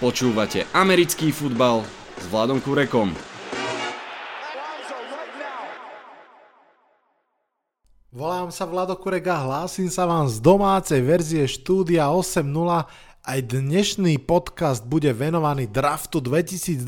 Počúvate americký futbal s Vladom Kurekom. Volám sa Vlado Kurek a hlásim sa vám z domácej verzie štúdia 8.0. Aj dnešný podcast bude venovaný draftu 2021.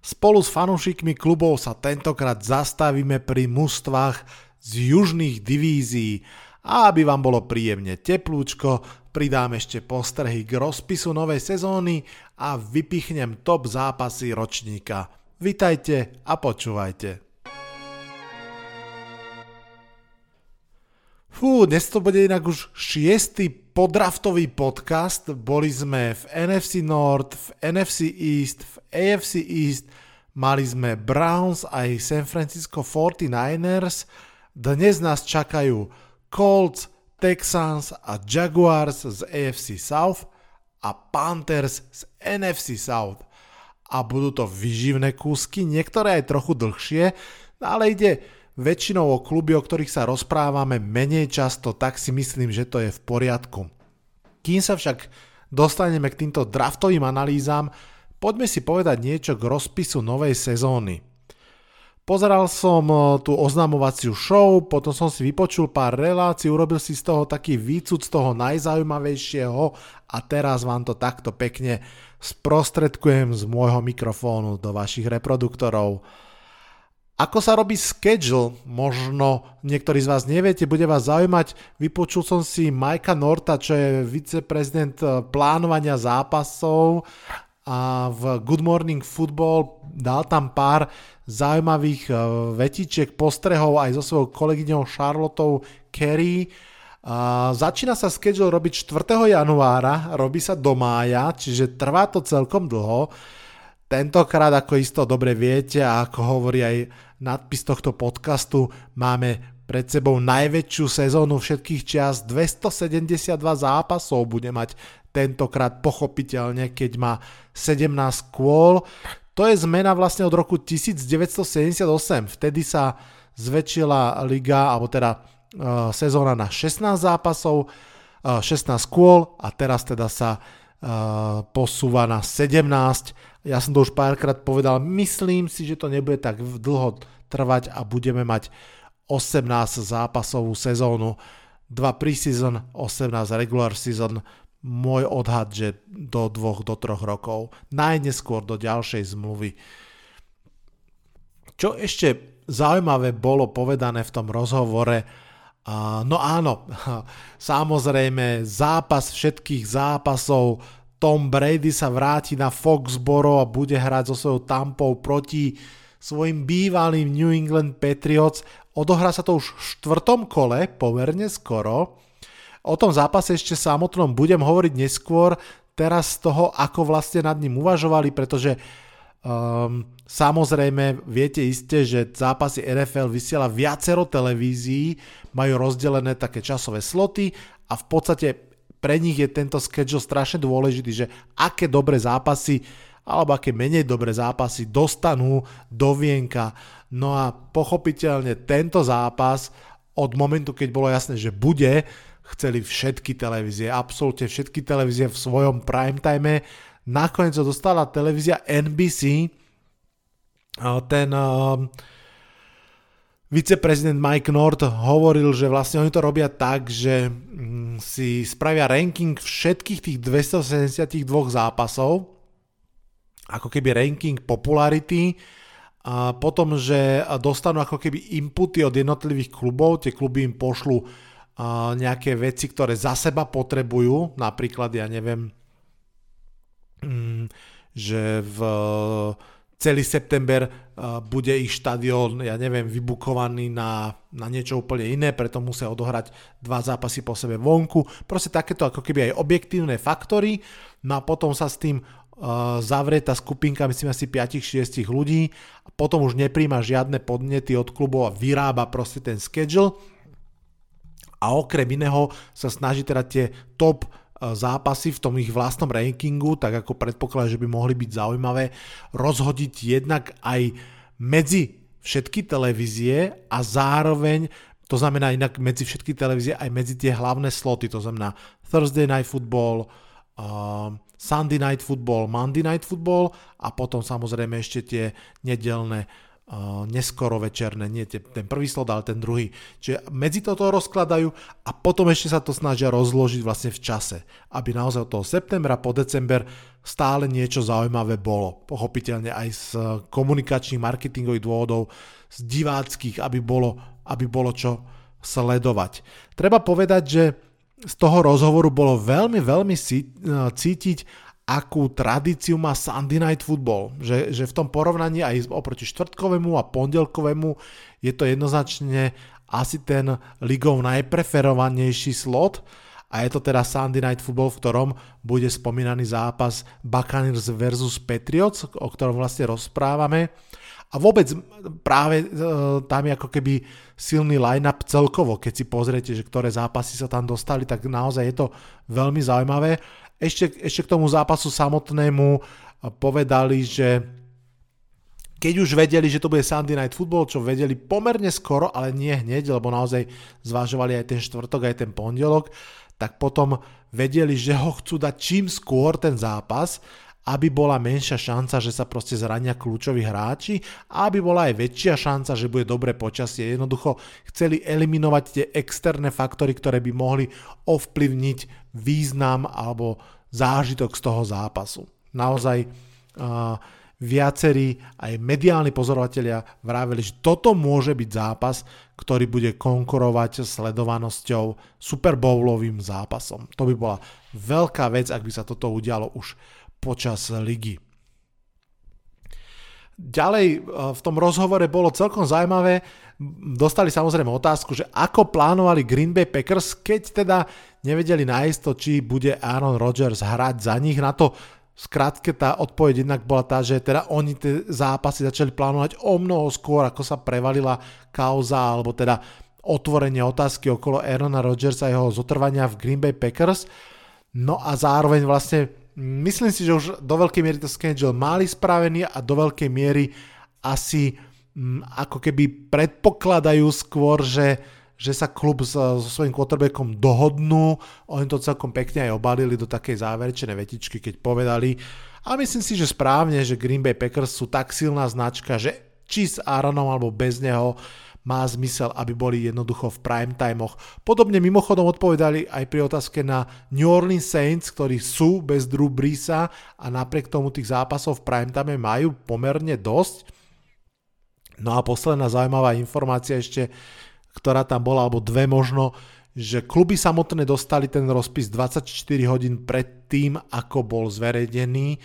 Spolu s fanúšikmi klubov sa tentokrát zastavíme pri mužstvách z južných divízií a aby vám bolo príjemne teplúčko, pridám ešte postrehy k rozpisu novej sezóny a vypichnem top zápasy ročníka. Vitajte a počúvajte. Fú, dnes to bude inak už šiestý podraftový podcast. Boli sme v NFC North, v NFC East, v AFC East, mali sme Browns aj San Francisco 49ers. Dnes nás čakajú Colts, Texans a Jaguars z AFC South a Panthers z NFC South. A budú to vyživné kúsky, niektoré aj trochu dlhšie, ale ide väčšinou o kluby, o ktorých sa rozprávame menej často, tak si myslím, že to je v poriadku. Kým sa však dostaneme k týmto draftovým analýzám, poďme si povedať niečo k rozpisu novej sezóny. Pozeral som e, tú oznamovaciu show, potom som si vypočul pár relácií, urobil si z toho taký výcud z toho najzaujímavejšieho a teraz vám to takto pekne sprostredkujem z môjho mikrofónu do vašich reproduktorov. Ako sa robí schedule, možno niektorí z vás neviete, bude vás zaujímať. Vypočul som si Majka Norta, čo je viceprezident eh, plánovania zápasov a v Good Morning Football dal tam pár zaujímavých eh, vetičiek, postrehov aj so svojou kolegyňou Charlotou Kerry. Začína sa schedule robiť 4. januára, robí sa do mája, čiže trvá to celkom dlho. Tentokrát, ako isto dobre viete a ako hovorí aj nadpis tohto podcastu, máme pred sebou najväčšiu sezónu všetkých čias, 272 zápasov bude mať tentokrát pochopiteľne, keď má 17 kôl. To je zmena vlastne od roku 1978, vtedy sa zväčšila liga, alebo teda uh, sezóna na 16 zápasov, uh, 16 kôl a teraz teda sa uh, posúva na 17 ja som to už párkrát povedal, myslím si, že to nebude tak dlho trvať a budeme mať 18 zápasovú sezónu, 2 preseason, 18 regular season, môj odhad, že do 2 do 3 rokov, najneskôr do ďalšej zmluvy. Čo ešte zaujímavé bolo povedané v tom rozhovore, no áno, samozrejme zápas všetkých zápasov tom Brady sa vráti na Foxboro a bude hrať so svojou tampou proti svojim bývalým New England Patriots. Odohrá sa to už v štvrtom kole, pomerne skoro. O tom zápase ešte samotnom budem hovoriť neskôr, teraz z toho, ako vlastne nad ním uvažovali, pretože um, samozrejme viete iste, že zápasy NFL vysiela viacero televízií, majú rozdelené také časové sloty a v podstate pre nich je tento schedule strašne dôležitý, že aké dobré zápasy alebo aké menej dobré zápasy dostanú do vienka. No a pochopiteľne tento zápas od momentu, keď bolo jasné, že bude, chceli všetky televízie, absolútne všetky televízie v svojom prime time. Nakoniec ho dostala televízia NBC, ten Viceprezident Mike North hovoril, že vlastne oni to robia tak, že mm, si spravia ranking všetkých tých 272 zápasov, ako keby ranking popularity, a potom, že dostanú ako keby inputy od jednotlivých klubov, tie kluby im pošlú nejaké veci, ktoré za seba potrebujú, napríklad, ja neviem, mm, že v celý september bude ich štadión, ja neviem, vybukovaný na, na niečo úplne iné, preto musia odohrať dva zápasy po sebe vonku. Proste takéto ako keby aj objektívne faktory. No a potom sa s tým uh, zavrie tá skupinka, myslím asi 5-6 ľudí. A potom už nepríjma žiadne podnety od klubov a vyrába proste ten schedule. A okrem iného sa snaží teda tie top E, zápasy v tom ich vlastnom rankingu, tak ako predpokladá, že by mohli byť zaujímavé, rozhodiť jednak aj medzi všetky televízie a zároveň, to znamená inak medzi všetky televízie aj medzi tie hlavné sloty, to znamená Thursday Night Football, Sunday Night Football, Monday Night Football a potom samozrejme ešte tie nedelné uh, neskoro večerné, nie ten prvý slot, ale ten druhý. Čiže medzi toto rozkladajú a potom ešte sa to snažia rozložiť vlastne v čase, aby naozaj od toho septembra po december stále niečo zaujímavé bolo. Pochopiteľne aj z komunikačných, marketingových dôvodov, z diváckých, aby bolo, aby bolo čo sledovať. Treba povedať, že z toho rozhovoru bolo veľmi, veľmi e, cítiť, akú tradíciu má Sunday Night Football. Že, že v tom porovnaní aj oproti štvrtkovému a pondelkovému je to jednoznačne asi ten ligov najpreferovanejší slot a je to teda Sunday Night Football, v ktorom bude spomínaný zápas Buccaneers versus Patriots, o ktorom vlastne rozprávame. A vôbec práve e, tam je ako keby silný line-up celkovo, keď si pozriete, že ktoré zápasy sa tam dostali, tak naozaj je to veľmi zaujímavé. Ešte, ešte k tomu zápasu samotnému povedali, že keď už vedeli, že to bude Sunday Night Football, čo vedeli pomerne skoro, ale nie hneď, lebo naozaj zvažovali aj ten štvrtok, aj ten pondelok, tak potom vedeli, že ho chcú dať čím skôr ten zápas aby bola menšia šanca, že sa proste zrania kľúčoví hráči a aby bola aj väčšia šanca, že bude dobré počasie. Jednoducho chceli eliminovať tie externé faktory, ktoré by mohli ovplyvniť význam alebo zážitok z toho zápasu. Naozaj uh, viacerí aj mediálni pozorovatelia vraveli, že toto môže byť zápas, ktorý bude konkurovať sledovanosťou Super Bowlovým zápasom. To by bola veľká vec, ak by sa toto udialo už počas ligy. Ďalej e, v tom rozhovore bolo celkom zaujímavé, dostali samozrejme otázku, že ako plánovali Green Bay Packers, keď teda nevedeli nájsť to, či bude Aaron Rodgers hrať za nich. Na to skrátke tá odpoveď jednak bola tá, že teda oni tie zápasy začali plánovať o mnoho skôr, ako sa prevalila kauza, alebo teda otvorenie otázky okolo Aarona Rodgersa a jeho zotrvania v Green Bay Packers. No a zároveň vlastne myslím si, že už do veľkej miery to schedule mali spravený a do veľkej miery asi mm, ako keby predpokladajú skôr, že, že sa klub so, so svojím quarterbackom dohodnú. Oni to celkom pekne aj obalili do takej záverečnej vetičky, keď povedali. A myslím si, že správne, že Green Bay Packers sú tak silná značka, že či s Aaronom alebo bez neho má zmysel, aby boli jednoducho v prime timeoch. Podobne mimochodom odpovedali aj pri otázke na New Orleans Saints, ktorí sú bez Drew Breesa a napriek tomu tých zápasov v prime time majú pomerne dosť. No a posledná zaujímavá informácia ešte, ktorá tam bola, alebo dve možno, že kluby samotné dostali ten rozpis 24 hodín pred tým, ako bol zverejnený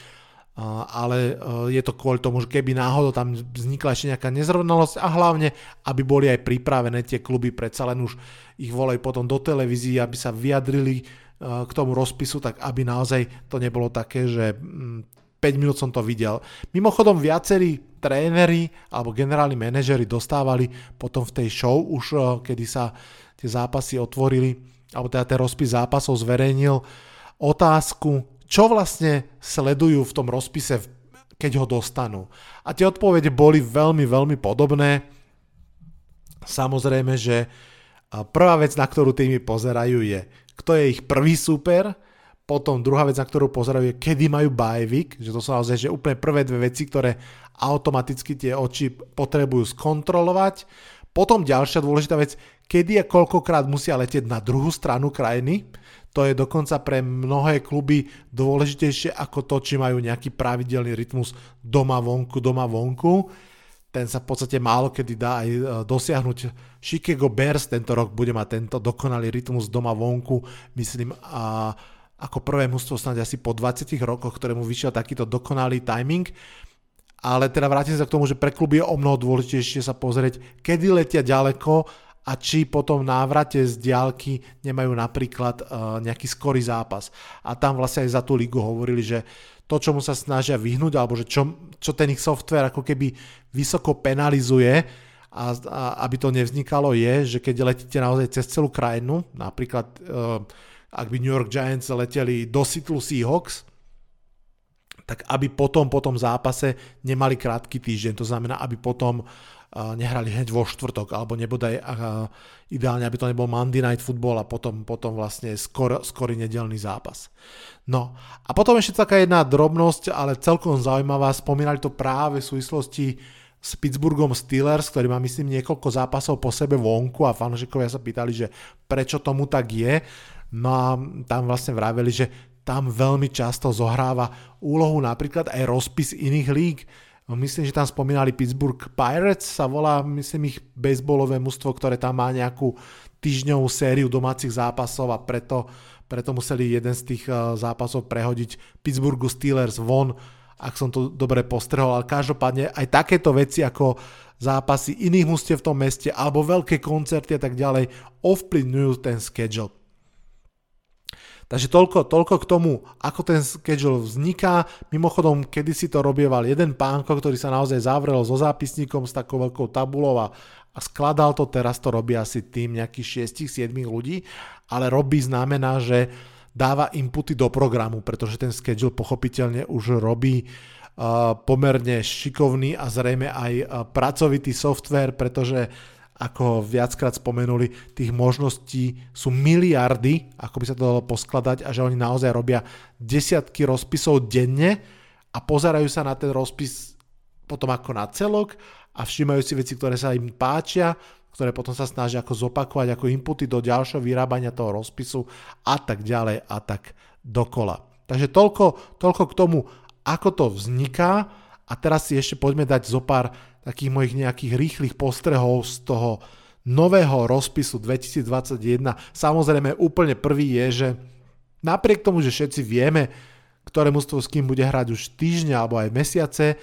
ale e, je to kvôli tomu, že keby náhodou tam vznikla ešte nejaká nezrovnalosť a hlavne, aby boli aj pripravené tie kluby, predsa len už ich volajú potom do televízií, aby sa vyjadrili e, k tomu rozpisu, tak aby naozaj to nebolo také, že 5 mm, minút som to videl. Mimochodom viacerí tréneri alebo generálni manažeri dostávali potom v tej show už, kedy sa tie zápasy otvorili, alebo teda ten rozpis zápasov zverejnil otázku, čo vlastne sledujú v tom rozpise, keď ho dostanú. A tie odpovede boli veľmi, veľmi podobné. Samozrejme, že prvá vec, na ktorú tými pozerajú je, kto je ich prvý super, potom druhá vec, na ktorú pozerajú je, kedy majú bajvik, že to sú naozaj že úplne prvé dve veci, ktoré automaticky tie oči potrebujú skontrolovať. Potom ďalšia dôležitá vec, kedy a koľkokrát musia letieť na druhú stranu krajiny, to je dokonca pre mnohé kluby dôležitejšie ako to, či majú nejaký pravidelný rytmus doma vonku, doma vonku. Ten sa v podstate málo kedy dá aj e, dosiahnuť. Chicago Bears tento rok bude mať tento dokonalý rytmus doma vonku, myslím, a ako prvé mústvo snáď asi po 20 rokoch, ktorému vyšiel takýto dokonalý timing. Ale teda vrátim sa k tomu, že pre kluby je o mnoho dôležitejšie sa pozrieť, kedy letia ďaleko a či potom návrate z diálky nemajú napríklad uh, nejaký skorý zápas. A tam vlastne aj za tú ligu hovorili, že to, čomu sa snažia vyhnúť, alebo že čo, čo ten ich software ako keby vysoko penalizuje, a, a aby to nevznikalo, je, že keď letíte naozaj cez celú krajinu, napríklad uh, ak by New York Giants leteli do Seattle Seahawks, tak aby potom po tom zápase nemali krátky týždeň. To znamená, aby potom nehrali hneď vo štvrtok, alebo nebodaj ideálne, aby to nebol Monday Night Football a potom, potom vlastne skor, skorý nedelný zápas. No a potom ešte taká jedna drobnosť, ale celkom zaujímavá, spomínali to práve v súvislosti s Pittsburghom Steelers, ktorý má myslím niekoľko zápasov po sebe vonku a fanúšikovia sa pýtali, že prečo tomu tak je. No a tam vlastne vraveli, že tam veľmi často zohráva úlohu napríklad aj rozpis iných líg myslím, že tam spomínali Pittsburgh Pirates, sa volá, myslím, ich baseballové mužstvo, ktoré tam má nejakú týždňovú sériu domácich zápasov a preto, preto museli jeden z tých eh, zápasov prehodiť Pittsburghu Steelers von, ak som to dobre postrehol, ale každopádne aj takéto veci ako zápasy iných mústiev v tom meste alebo veľké koncerty a tak ďalej ovplyvňujú ten schedule. Takže toľko, toľko k tomu, ako ten schedule vzniká. Mimochodom, kedy si to robieval jeden pánko, ktorý sa naozaj zavrel so zápisníkom s takou veľkou tabulou a, a skladal to, teraz to robí asi tým nejakých 6-7 ľudí, ale robí znamená, že dáva inputy do programu, pretože ten schedule pochopiteľne už robí uh, pomerne šikovný a zrejme aj uh, pracovitý software, pretože ako viackrát spomenuli, tých možností sú miliardy, ako by sa to dalo poskladať a že oni naozaj robia desiatky rozpisov denne a pozerajú sa na ten rozpis potom ako na celok a všímajú si veci, ktoré sa im páčia, ktoré potom sa snažia ako zopakovať ako inputy do ďalšieho vyrábania toho rozpisu a tak ďalej a tak dokola. Takže toľko, toľko k tomu, ako to vzniká a teraz si ešte poďme dať zo pár takých mojich nejakých rýchlych postrehov z toho nového rozpisu 2021. Samozrejme úplne prvý je, že napriek tomu, že všetci vieme, ktoré mužstvo s kým bude hrať už týždňa alebo aj mesiace,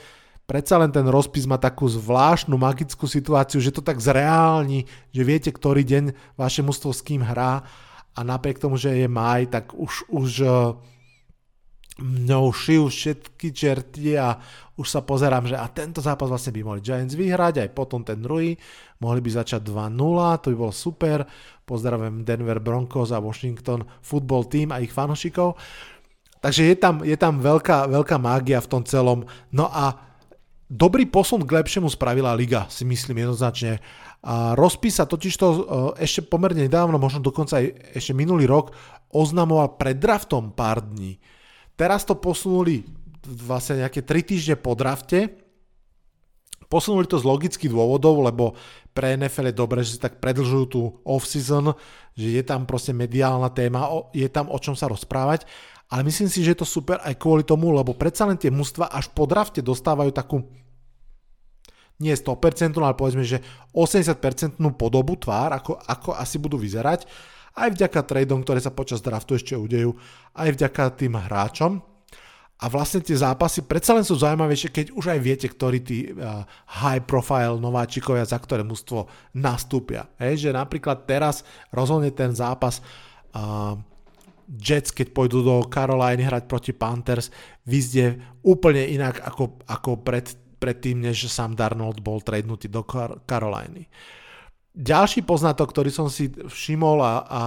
predsa len ten rozpis má takú zvláštnu magickú situáciu, že to tak zreálni, že viete, ktorý deň vaše mužstvo s kým hrá a napriek tomu, že je maj, tak už, už mňou šijú všetky čerty a už sa pozerám, že a tento zápas vlastne by mohli Giants vyhrať, aj potom ten druhý, mohli by začať 2-0, to by bolo super, pozdravujem Denver Broncos a Washington football team a ich fanošikov. Takže je tam, je tam veľká, veľká mágia v tom celom. No a dobrý posun k lepšiemu spravila liga, si myslím jednoznačne. A rozpis sa totiž to e, ešte pomerne nedávno, možno dokonca aj ešte minulý rok, oznamoval pred draftom pár dní Teraz to posunuli vlastne nejaké 3 týždne po drafte. Posunuli to z logických dôvodov, lebo pre NFL je dobré, že si tak predlžujú tú off-season, že je tam proste mediálna téma, je tam o čom sa rozprávať. Ale myslím si, že je to super aj kvôli tomu, lebo predsa len tie mužstva až po drafte dostávajú takú nie 100%, ale povedzme, že 80% podobu tvár, ako, ako asi budú vyzerať aj vďaka tradeom, ktoré sa počas draftu ešte udejú, aj vďaka tým hráčom. A vlastne tie zápasy predsa len sú zaujímavejšie, keď už aj viete, ktorí tí uh, high profile nováčikovia, za ktoré mužstvo nastúpia. Hej, že napríklad teraz rozhodne ten zápas uh, Jets, keď pôjdu do Caroliny hrať proti Panthers, vyzde úplne inak ako, ako pred, predtým, než Sam Darnold bol tradenutý do Car- Caroliny. Ďalší poznatok, ktorý som si všimol a, a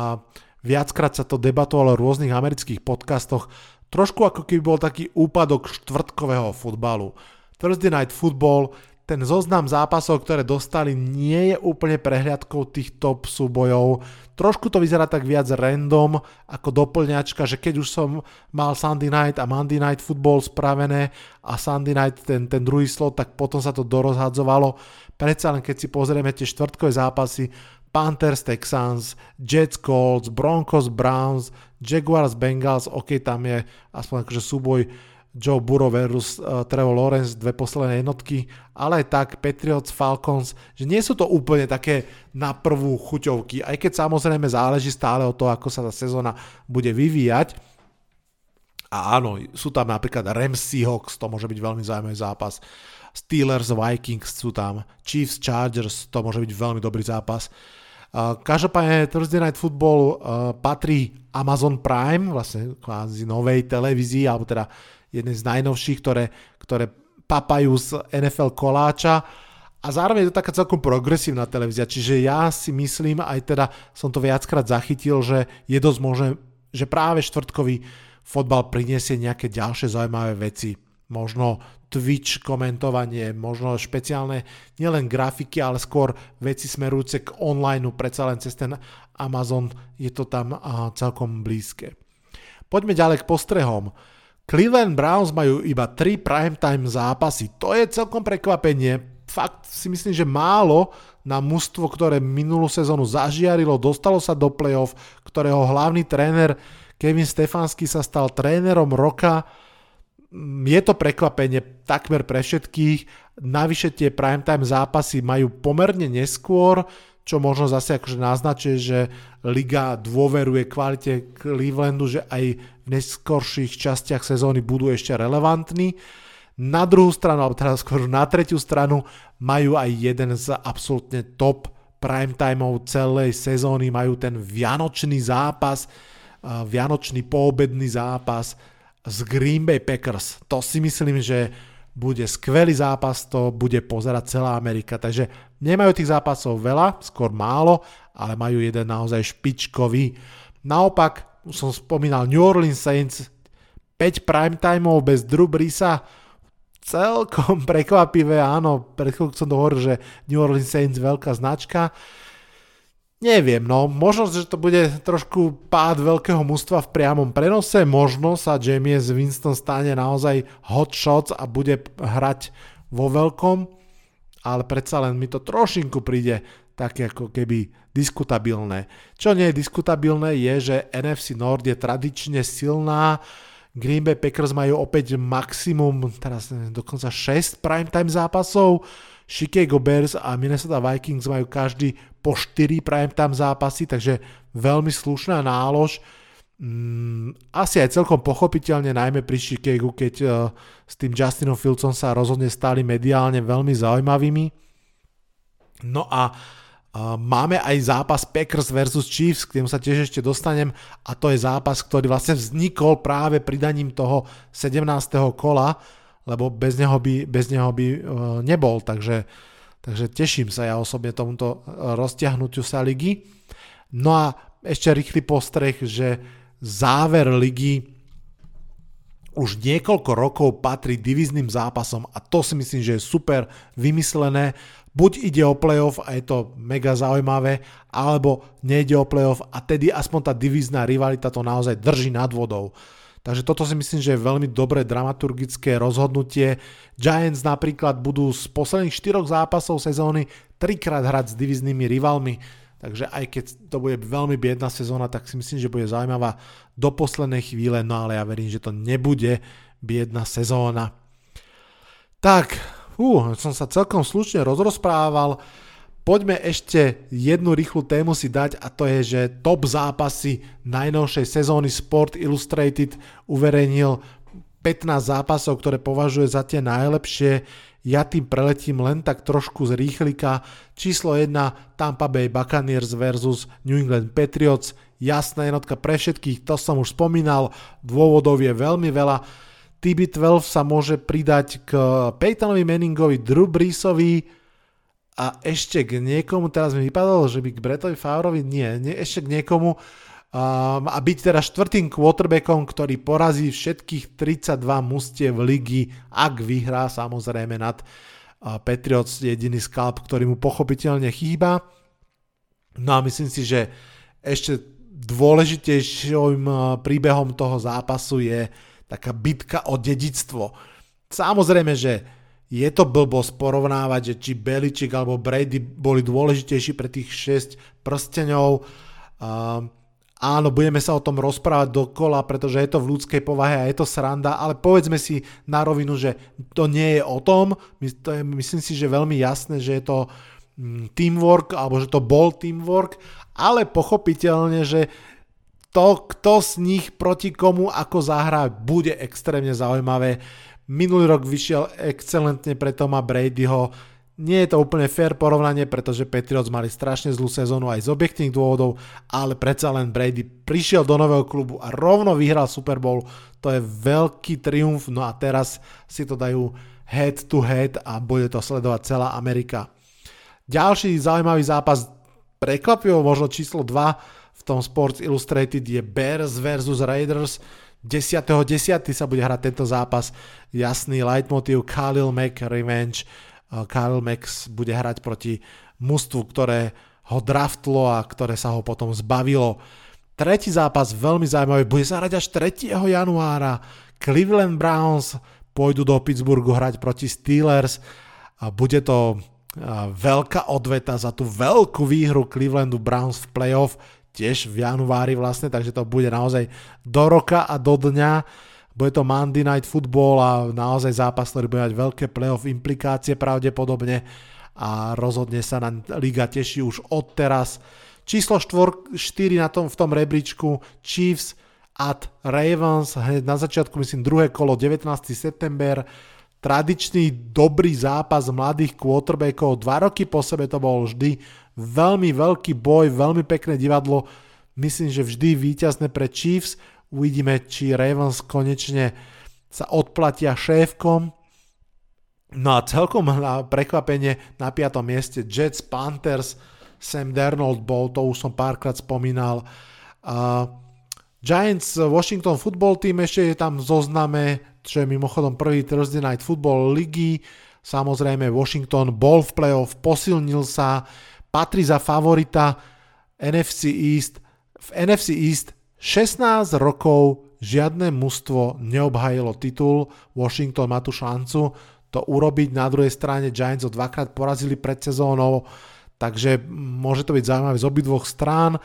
viackrát sa to debatovalo v rôznych amerických podcastoch, trošku ako keby bol taký úpadok štvrtkového futbalu. Thursday Night Football, ten zoznam zápasov, ktoré dostali, nie je úplne prehliadkou tých top súbojov. Trošku to vyzerá tak viac random ako doplňačka, že keď už som mal Sunday Night a Monday Night Football spravené a Sunday Night ten, ten druhý slot, tak potom sa to dorozhadzovalo. Predsa len keď si pozrieme tie štvrtkové zápasy, Panthers, Texans, Jets, Colts, Broncos, Browns, Jaguars, Bengals, ok, tam je aspoň akože súboj Joe Burrow versus uh, Trevor Lawrence, dve posledné jednotky, ale tak Patriots, Falcons, že nie sú to úplne také na prvú chuťovky, aj keď samozrejme záleží stále o to, ako sa tá sezóna bude vyvíjať. A áno, sú tam napríklad Rams Seahawks, to môže byť veľmi zaujímavý zápas. Steelers, Vikings sú tam, Chiefs, Chargers, to môže byť veľmi dobrý zápas. Uh, každopádne Thursday Night Football uh, patrí Amazon Prime, vlastne kvázi novej televízii, alebo teda jednej z najnovších, ktoré, ktoré papajú z NFL koláča a zároveň je to taká celkom progresívna televízia, čiže ja si myslím, aj teda som to viackrát zachytil, že je dosť možné, že práve štvrtkový fotbal priniesie nejaké ďalšie zaujímavé veci. Možno Twitch komentovanie, možno špeciálne nielen grafiky, ale skôr veci smerujúce k online, predsa len cez ten Amazon je to tam celkom blízke. Poďme ďalej k postrehom. Cleveland Browns majú iba 3 primetime zápasy. To je celkom prekvapenie. Fakt si myslím, že málo na mužstvo, ktoré minulú sezónu zažiarilo, dostalo sa do playoff, ktorého hlavný tréner Kevin Stefanský sa stal trénerom roka je to prekvapenie takmer pre všetkých. Navyše tie primetime zápasy majú pomerne neskôr, čo možno zase akože naznačuje, že liga dôveruje kvalite Clevelandu, že aj v neskorších častiach sezóny budú ešte relevantní. Na druhú stranu, alebo teda skôr na tretiu stranu, majú aj jeden z absolútne top primetimeov celej sezóny, majú ten vianočný zápas, vianočný poobedný zápas, z Green Bay Packers. To si myslím, že bude skvelý zápas, to bude pozerať celá Amerika. Takže nemajú tých zápasov veľa, skôr málo, ale majú jeden naozaj špičkový. Naopak, som spomínal New Orleans Saints, 5 primetimeov bez Drew Brisa, celkom prekvapivé, áno, pred chvíľkou som to hovoril, že New Orleans Saints veľká značka. Neviem, no, možno, že to bude trošku pád veľkého mužstva v priamom prenose, možno sa James Winston stane naozaj hot shots a bude hrať vo veľkom, ale predsa len mi to trošinku príde také ako keby diskutabilné. Čo nie je diskutabilné je, že NFC Nord je tradične silná, Green Bay Packers majú opäť maximum, teraz dokonca 6 primetime zápasov, Chicago Bears a Minnesota Vikings majú každý po 4 primetime zápasy, takže veľmi slušná nálož. Mm, asi aj celkom pochopiteľne, najmä pri Chicago, keď uh, s tým Justinom Fieldsom sa rozhodne stali mediálne veľmi zaujímavými. No a uh, máme aj zápas Packers versus Chiefs, k tomu sa tiež ešte dostanem a to je zápas, ktorý vlastne vznikol práve pridaním toho 17. kola, lebo bez neho by, bez neho by uh, nebol, takže, takže teším sa ja osobne tomuto uh, roztiahnutiu sa ligy. No a ešte rýchly postreh, že záver ligy už niekoľko rokov patrí divizným zápasom a to si myslím, že je super vymyslené. Buď ide o playoff a je to mega zaujímavé, alebo nejde o playoff a tedy aspoň tá divizná rivalita to naozaj drží nad vodou. Takže toto si myslím, že je veľmi dobré dramaturgické rozhodnutie. Giants napríklad budú z posledných 4 zápasov sezóny trikrát hrať s diviznými rivalmi, takže aj keď to bude veľmi biedná sezóna, tak si myslím, že bude zaujímavá do poslednej chvíle, no ale ja verím, že to nebude biedná sezóna. Tak, uh, som sa celkom slušne rozrozprával. Poďme ešte jednu rýchlu tému si dať a to je, že top zápasy najnovšej sezóny Sport Illustrated uverejnil 15 zápasov, ktoré považuje za tie najlepšie. Ja tým preletím len tak trošku z rýchlika. Číslo 1 Tampa Bay Buccaneers versus New England Patriots. Jasná jednotka pre všetkých, to som už spomínal. Dôvodov je veľmi veľa. TB12 sa môže pridať k Peytonovi Manningovi, Drew Breesovi, a ešte k niekomu, teraz mi vypadalo, že by k Bretovi Favrovi, nie, nie ešte k niekomu um, a byť teda štvrtým quarterbackom, ktorý porazí všetkých 32 mustiev ligy, ak vyhrá samozrejme nad uh, Patriots, jediný skalp, ktorý mu pochopiteľne chýba. No a myslím si, že ešte dôležitejším uh, príbehom toho zápasu je taká bitka o dedictvo. Samozrejme, že je to blbosť porovnávať, že či Beličik alebo Brady boli dôležitejší pre tých 6 prsteňov. Uh, áno, budeme sa o tom rozprávať dokola, pretože je to v ľudskej povahe a je to sranda, ale povedzme si na rovinu, že to nie je o tom. To je, myslím si, že veľmi jasné, že je to mm, teamwork, alebo že to bol teamwork, ale pochopiteľne, že to, kto z nich proti komu ako zahrá, bude extrémne zaujímavé. Minulý rok vyšiel excelentne pre Toma Bradyho. Nie je to úplne fair porovnanie, pretože Patriots mali strašne zlú sezónu aj z objektívnych dôvodov, ale predsa len Brady prišiel do nového klubu a rovno vyhral Super Bowl. To je veľký triumf, no a teraz si to dajú head to head a bude to sledovať celá Amerika. Ďalší zaujímavý zápas, prekvapivo možno číslo 2 v tom Sports Illustrated je Bears versus Raiders 10.10. 10. sa bude hrať tento zápas. Jasný leitmotiv Khalil Mack Revenge. Khalil Mack bude hrať proti mužstvu, ktoré ho draftlo a ktoré sa ho potom zbavilo. Tretí zápas, veľmi zaujímavý, bude sa hrať až 3. januára. Cleveland Browns pôjdu do Pittsburghu hrať proti Steelers a bude to veľká odveta za tú veľkú výhru Clevelandu Browns v playoff, tiež v januári vlastne, takže to bude naozaj do roka a do dňa. Bude to Monday Night Football a naozaj zápas, ktorý bude mať veľké playoff implikácie pravdepodobne a rozhodne sa na liga teší už od teraz. Číslo 4, 4 na tom, v tom rebríčku Chiefs at Ravens, hneď na začiatku myslím druhé kolo 19. september, tradičný dobrý zápas mladých quarterbackov. Dva roky po sebe to bol vždy veľmi veľký boj, veľmi pekné divadlo. Myslím, že vždy víťazné pre Chiefs. Uvidíme, či Ravens konečne sa odplatia šéfkom. No a celkom na prekvapenie na 5. mieste Jets, Panthers, Sam Darnold bol, to už som párkrát spomínal. Uh, Giants, Washington Football Team ešte je tam zozname, čo je mimochodom prvý Thursday Night Football ligy. Samozrejme Washington bol v playoff, posilnil sa, patrí za favorita NFC East. V NFC East 16 rokov žiadne mužstvo neobhajilo titul, Washington má tu šancu to urobiť. Na druhej strane Giants ho dvakrát porazili pred sezónou, takže môže to byť zaujímavé z obidvoch strán.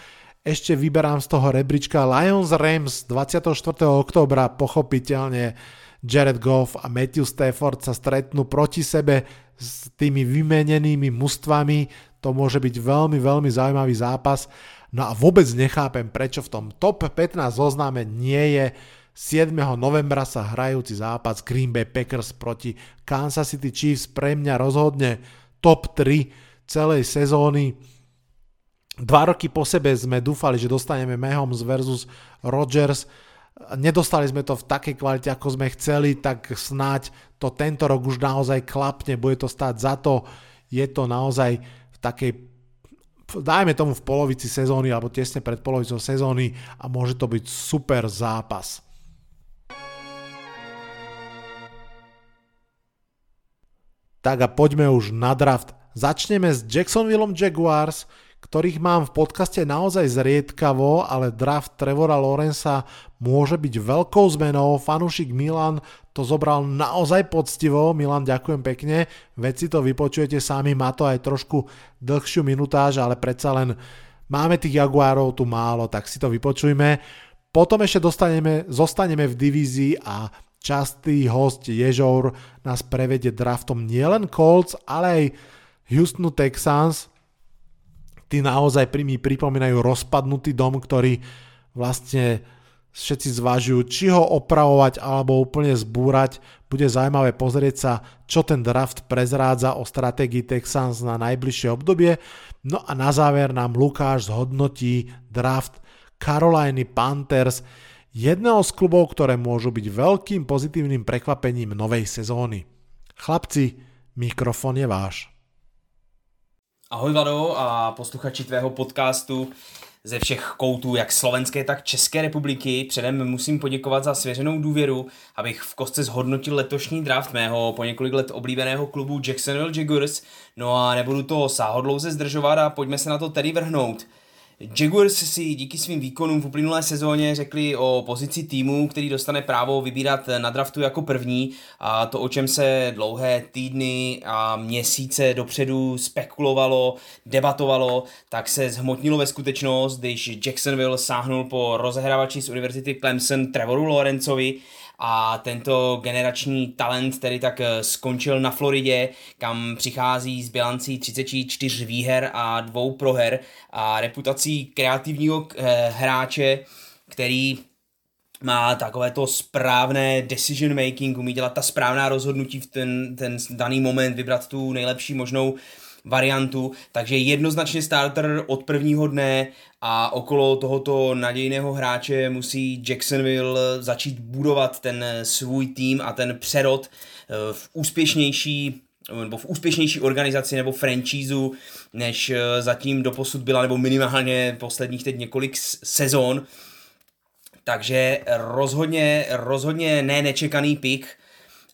Ešte vyberám z toho rebríčka Lions Rams 24. oktobra, pochopiteľne Jared Goff a Matthew Stafford sa stretnú proti sebe s tými vymenenými mužstvami. To môže byť veľmi, veľmi zaujímavý zápas. No a vôbec nechápem, prečo v tom top 15 zozname nie je 7. novembra sa hrajúci zápas Green Bay Packers proti Kansas City Chiefs pre mňa rozhodne top 3 celej sezóny Dva roky po sebe sme dúfali, že dostaneme Mahomes versus Rodgers. Nedostali sme to v takej kvalite, ako sme chceli, tak snáď to tento rok už naozaj klapne, bude to stáť za to. Je to naozaj v takej dajme tomu v polovici sezóny alebo tesne pred polovicou sezóny a môže to byť super zápas. Tak a poďme už na draft. Začneme s Jacksonville Jaguars, ktorých mám v podcaste naozaj zriedkavo, ale draft Trevora Lorenza môže byť veľkou zmenou. Fanúšik Milan to zobral naozaj poctivo. Milan, ďakujem pekne. Veci to vypočujete sami, má to aj trošku dlhšiu minutáž, ale predsa len máme tých Jaguárov tu málo, tak si to vypočujme. Potom ešte dostaneme, zostaneme v divízii a častý host Ježour nás prevedie draftom nielen Colts, ale aj Houstonu Texans, tí naozaj mi pripomínajú rozpadnutý dom, ktorý vlastne všetci zvažujú, či ho opravovať alebo úplne zbúrať. Bude zaujímavé pozrieť sa, čo ten draft prezrádza o stratégii Texans na najbližšie obdobie. No a na záver nám Lukáš zhodnotí draft Caroliny Panthers, jedného z klubov, ktoré môžu byť veľkým pozitívnym prekvapením novej sezóny. Chlapci, mikrofon je váš. Ahoj Vado a posluchači tvého podcastu ze všech koutů, jak slovenské, tak České republiky. Předem musím poděkovat za svěřenou důvěru, abych v kostce zhodnotil letošní draft mého po několik let oblíbeného klubu Jacksonville Jaguars. No a nebudu to sáhodlouze zdržovat a pojďme se na to tedy vrhnout. Jaguars si díky svým výkonům v uplynulé sezóně řekli o pozici týmu, který dostane právo vybírat na draftu jako první. A to, o čem se dlouhé týdny a měsíce dopředu spekulovalo, debatovalo, tak se zhmotnilo ve skutečnost, když Jacksonville sáhnul po rozehrávači z univerzity Clemson Trevoru Lorenzovi, a tento generační talent tedy tak eh, skončil na Floridě, kam přichází s bilancí 34 výher a dvou proher a reputací kreativního eh, hráče, který má takové to správné decision making, umí dělat ta správná rozhodnutí v ten, ten daný moment, vybrat tu nejlepší možnou variantu, takže jednoznačně starter od prvního dne a okolo tohoto nadějného hráče musí Jacksonville začít budovat ten svůj tým a ten přerod eh, v úspěšnější nebo v úspěšnější organizaci nebo franchízu, než eh, zatím doposud byla, nebo minimálně posledních teď několik sezon. takže rozhodně, rozhodně ne nečekaný pik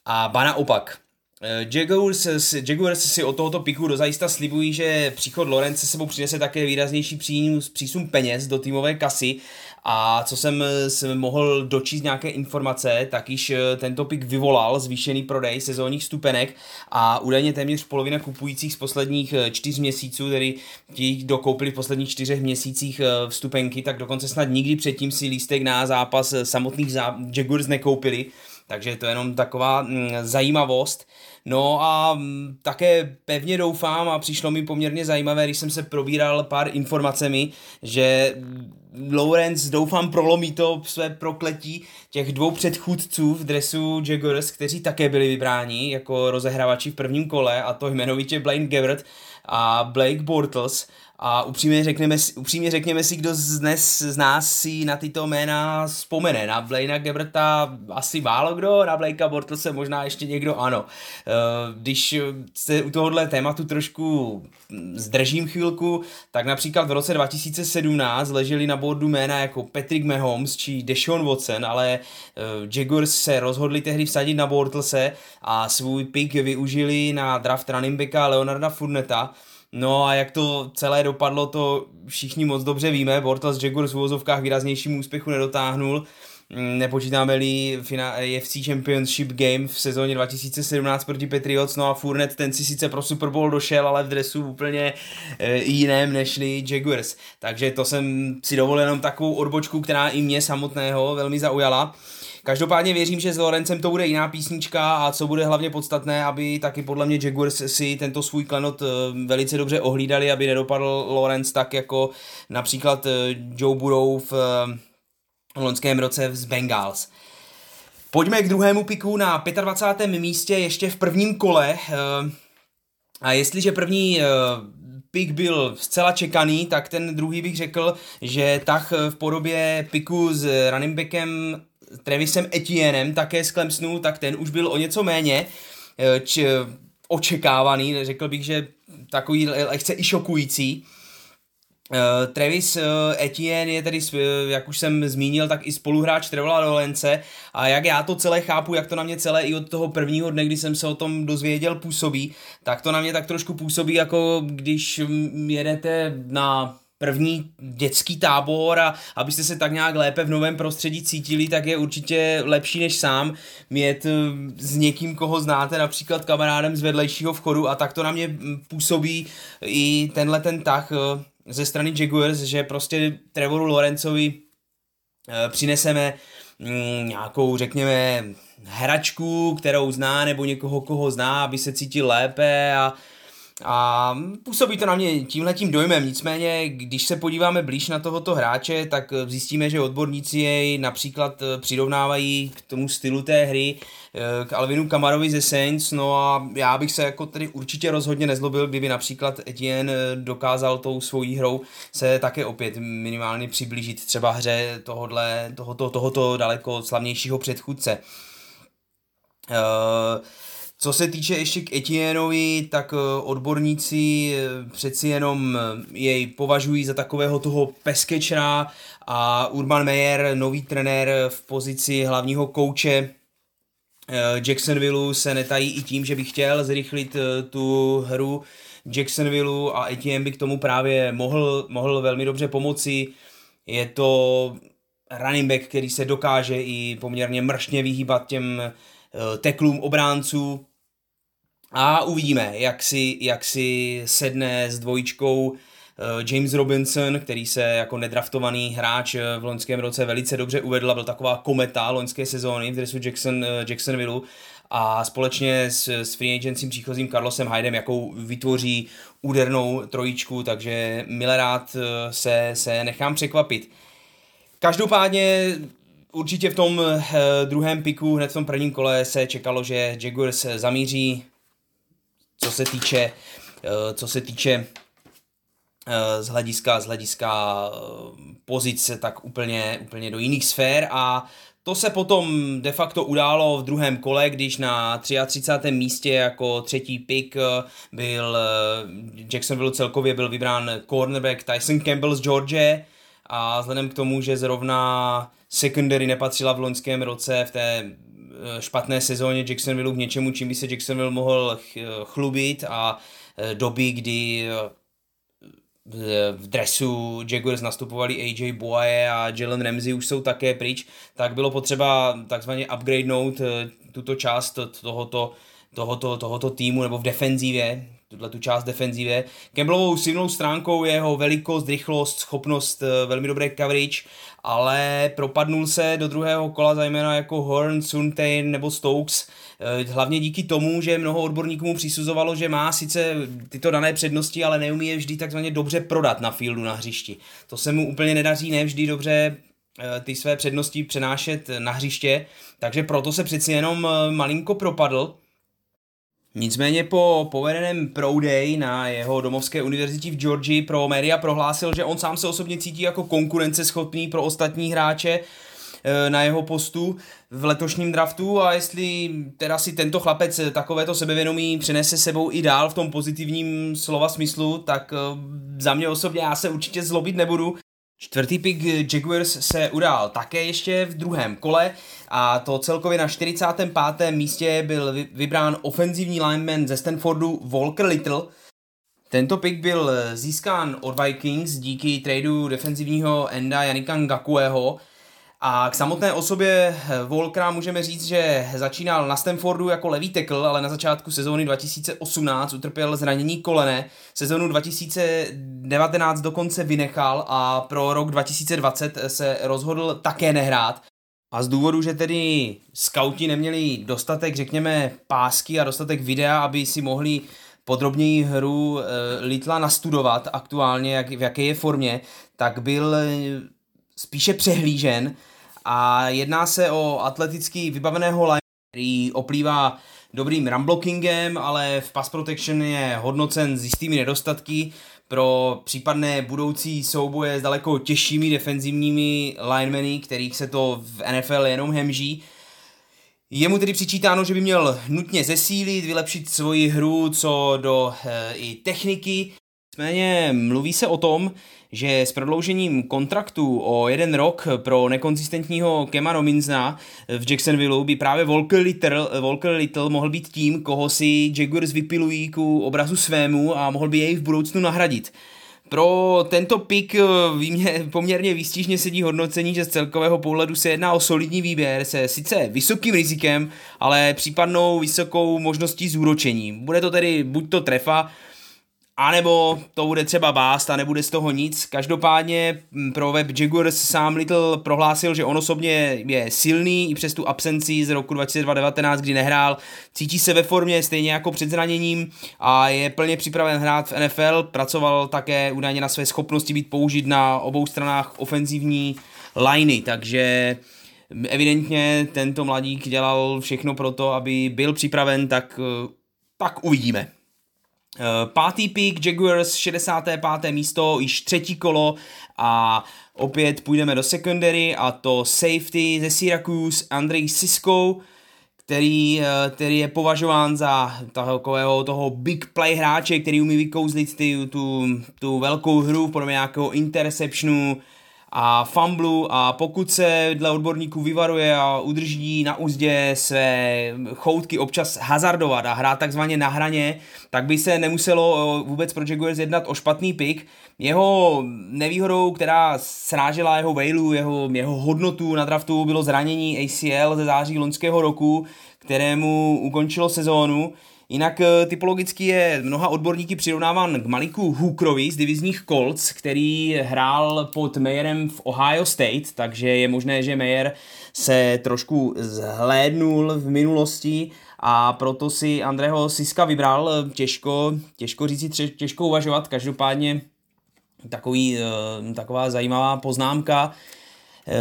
a ba naopak. Eh, Jaguars, Jaguars si od tohoto piku dozajista slibují, že příchod Lorence sebou přinese také výraznější přísun peněz do týmové kasy a co jsem, jsem mohl dočíst nějaké informace, tak již eh, tento pik vyvolal zvýšený prodej sezónních stupenek a údajně téměř polovina kupujících z posledních eh, čtyř měsíců, tedy ti, kdo koupili v posledních čtyřech měsících vstupenky, tak dokonce snad nikdy předtím si lístek na zápas samotných Jaguars nekoupili. Takže to je jenom taková mm, zajímavost. No a mm, také pevně doufám a přišlo mi poměrně zajímavé, když jsem se probíral pár informacemi, že Lawrence doufám prolomí to své prokletí těch dvou předchůdců v dresu Jaguars, kteří také byli vybráni jako rozehrávači v prvním kole a to jmenovitě Blaine Gabbert a Blake Bortles a upřímně řekněme, upřímně řekněme si, kdo z dnes z nás si na tyto jména vzpomene. Na Blaina Geberta asi málo kdo, na Blakea se možná ještě někdo ano. Eh, když se u tohohle tématu trošku zdržím chvilku, tak například v roce 2017 leželi na bordu jména jako Patrick Mahomes či Deshaun Watson, ale eh, Jaguars se rozhodli tehdy vsadit na Bortlese a svůj pick využili na draft running backa Leonarda Furneta, No a jak to celé dopadlo, to všichni moc dobře víme. Bortles Jaguars v úvozovkách výraznějšímu úspěchu nedotáhnul. Mm, nepočítáme-li AFC Championship Game v sezóně 2017 proti Patriots, no a Fournette ten si sice pro Super Bowl došel, ale v dresu úplně e, jiném nežli Jaguars. Takže to jsem si dovolil jenom takovou odbočku, která i mě samotného velmi zaujala. Každopádně věřím, že s Lorencem to bude jiná písnička a co bude hlavně podstatné, aby taky podle mě Jaguars si tento svůj klenot eh, velice dobře ohlídali, aby nedopadl Lorenz tak jako například eh, Joe Burrow v eh, loňském roce z Bengals. Pojďme k druhému piku na 25. místě ještě v prvním kole. A jestliže první pik byl zcela čekaný, tak ten druhý bych řekl, že tak v podobě piku s running backem Travisem Etienem také z Clemsonu, tak ten už byl o něco méně eh, č, očekávaný, řekl bych, že takový lehce i šokující. Uh, Travis uh, Etienne je tedy, jak už jsem zmínil, tak i spoluhráč Trevola Rolence a jak já to celé chápu, jak to na mě celé i od toho prvního dne, kdy jsem se o tom dozvěděl, působí, tak to na mě tak trošku působí, jako když jedete na první dětský tábor a abyste se tak nějak lépe v novém prostředí cítili, tak je určitě lepší než sám mít eh, s někým, koho znáte, například kamarádem z vedlejšího vchodu. A tak to na mě mm, působí i tenhle ten tah eh, ze strany Jaguars, že prostě Trevoru Lorencovi eh, přineseme mm, nějakou, řekněme, hračku, kterou zná, nebo někoho, koho zná, aby se cítil lépe a a působí to na mě tímhletím dojmem, nicméně, když se podíváme blíž na tohoto hráče, tak eh, zjistíme, že odborníci jej například eh, přirovnávají k tomu stylu té hry, eh, k Alvinu Kamarovi ze Saints, no a já bych se jako tedy určitě rozhodně nezlobil, kdyby například Etienne dokázal tou svojí hrou se také opět minimálně přiblížit třeba hře tohodle, tohoto, tohoto daleko slavnějšího předchůdce. Uh, co se týče ještě k Etienovi, tak eh, odborníci eh, přeci jenom eh, jej považují za takového toho peskečera a Urban Meyer, nový trenér v pozici hlavního kouče Jacksonville se netají i tím, že by chtěl zrychlit tu hru Jacksonville a Etienne by k tomu právě mohl, mohl velmi dobře pomoci. Je to running back, který se dokáže i poměrně mršně vyhýbat těm teklům obránců, a uvidíme, jak si, jak si sedne s dvojičkou eh, James Robinson, který se jako nedraftovaný hráč eh, v loňském roce velice dobře uvedl a byl taková kometa loňské sezóny v dresu Jackson, eh, Jacksonville a společně s, s free agencím příchozím Carlosem Hydem, jakou vytvoří údernou trojičku, takže milé rád se, se nechám překvapit. Každopádně určitě v tom druhém piku, hned v tom prvním kole se čekalo, že Jaguars zamíří co se týče, eh, co se týče eh, z hlediska, z hlediska eh, pozice, tak úplně, úplně do jiných sfér a to se potom de facto událo v druhém kole, když na 33. místě jako třetí pick byl Jacksonville celkově byl vybrán cornerback Tyson Campbell z Georgia a vzhledem k tomu, že zrovna secondary nepatřila v loňském roce v té špatné sezóně Jacksonville k něčemu, čím by se Jacksonville mohl chlubit a doby, kdy v dresu Jaguars nastupovali AJ Boye a Jalen Ramsey už jsou také pryč, tak bylo potřeba takzvaně upgradenout tuto část tohoto, tohoto, tohoto týmu nebo v defenzívě, tuhle tu část defenzívě. Campbellovou silnou stránkou je jeho velikost, rychlost, schopnost eh, velmi dobré coverage, ale propadnul se do druhého kola zejména jako Horn, Suntain nebo Stokes, eh, hlavně díky tomu, že mnoho odborníků mu přisuzovalo, že má sice tyto dané přednosti, ale neumí je vždy takzvaně dobře prodat na fieldu, na hřišti. To se mu úplně nedaří, ne vždy dobře eh, ty své přednosti přenášet na hřiště, takže proto se přeci jenom malinko propadl Nicméně po povedeném Pro Day na jeho domovské univerzitě v Georgii pro média prohlásil, že on sám se osobně cítí jako konkurenceschopný pro ostatní hráče eh, na jeho postu v letošním draftu a jestli teda si tento chlapec takovéto sebevědomí přinese sebou i dál v tom pozitivním slova smyslu, tak eh, za mě osobně já se určitě zlobit nebudu. Čtvrtý pick Jaguars se udál také ještě v druhém kole a to celkově na 45. místě byl vybrán ofenzivní lineman ze Stanfordu Walker Little. Tento pick byl získán od Vikings díky tradu defenzivního enda Janika Ngakueho, a k samotné osobě Volkra můžeme říct, že začínal na Stanfordu jako levý tackle, ale na začátku sezóny 2018 utrpěl zranění kolene. Sezónu 2019 dokonce vynechal a pro rok 2020 se rozhodl také nehrát. A z důvodu, že tedy skauti neměli dostatek, řekněme, pásky a dostatek videa, aby si mohli podrobněji hru e, Litla nastudovat aktuálně, jak, v jaké je formě, tak byl spíše přehlížen a jedná se o atleticky vybaveného line, který oplývá dobrým rumblockingem, ale v pass protection je hodnocen s jistými nedostatky pro případné budoucí souboje s daleko těžšími defenzivními linemeny, kterých se to v NFL jenom hemží. Je mu tedy přičítáno, že by měl nutně zesílit, vylepšit svoji hru co do e, i techniky. Nicméně mluví se o tom, že s prodloužením kontraktu o jeden rok pro nekonzistentního Kema Robinsona v Jacksonville by právě Volker Little, Volker Little mohl být tím, koho si Jaguars vypilují ku obrazu svému a mohl by jej v budoucnu nahradit. Pro tento pik eh, poměrně výstižně sedí hodnocení, že z celkového pohledu se jedná o solidní výběr se sice vysokým rizikem, ale případnou vysokou možností zúročení. Bude to tedy buď to trefa, a nebo to bude třeba bást a nebude z toho nic. Každopádně mm, pro web Jaguars sám Little prohlásil, že on osobně je silný i přes tu absenci z roku 2019, kdy nehrál. Cítí se ve formě stejně jako před zraněním a je plně připraven hrát v NFL. Pracoval také údajně na své schopnosti být použit na obou stranách ofenzivní liney, takže evidentně tento mladík dělal všechno pro to, aby byl připraven, tak, tak uvidíme. Eh, pátý pick Jaguars, 65. místo, již třetí kolo a opět půjdeme do secondary a to safety ze Syracuse Andrej Sisko, který, eh, který je považován za takového toho big play hráče, který umí vykouzlit ty, tu, tu velkou hru v podobě nějakého interceptionu, a fumblu a pokud se dle odborníků vyvaruje a udrží na úzdě své choutky občas hazardovat a hrát takzvaně na hraně, tak by se nemuselo eh, vůbec pro Jaguars jednat o špatný pick. Jeho nevýhodou, která srážela jeho value, jeho, jeho hodnotu na draftu, bylo zranění ACL ze září loňského roku, kterému ukončilo sezónu. Jinak eh, typologicky je mnoha odborníky přirovnáván k Maliku Hookerovi z divizních Colts, který hrál pod Mayerem v Ohio State, takže je možné, že Mayer se trošku zhlédnul v minulosti a proto si Andreho Siska vybral. Těžko, těžko říct, těžko uvažovat, každopádně takový, eh, taková zajímavá poznámka. Eh,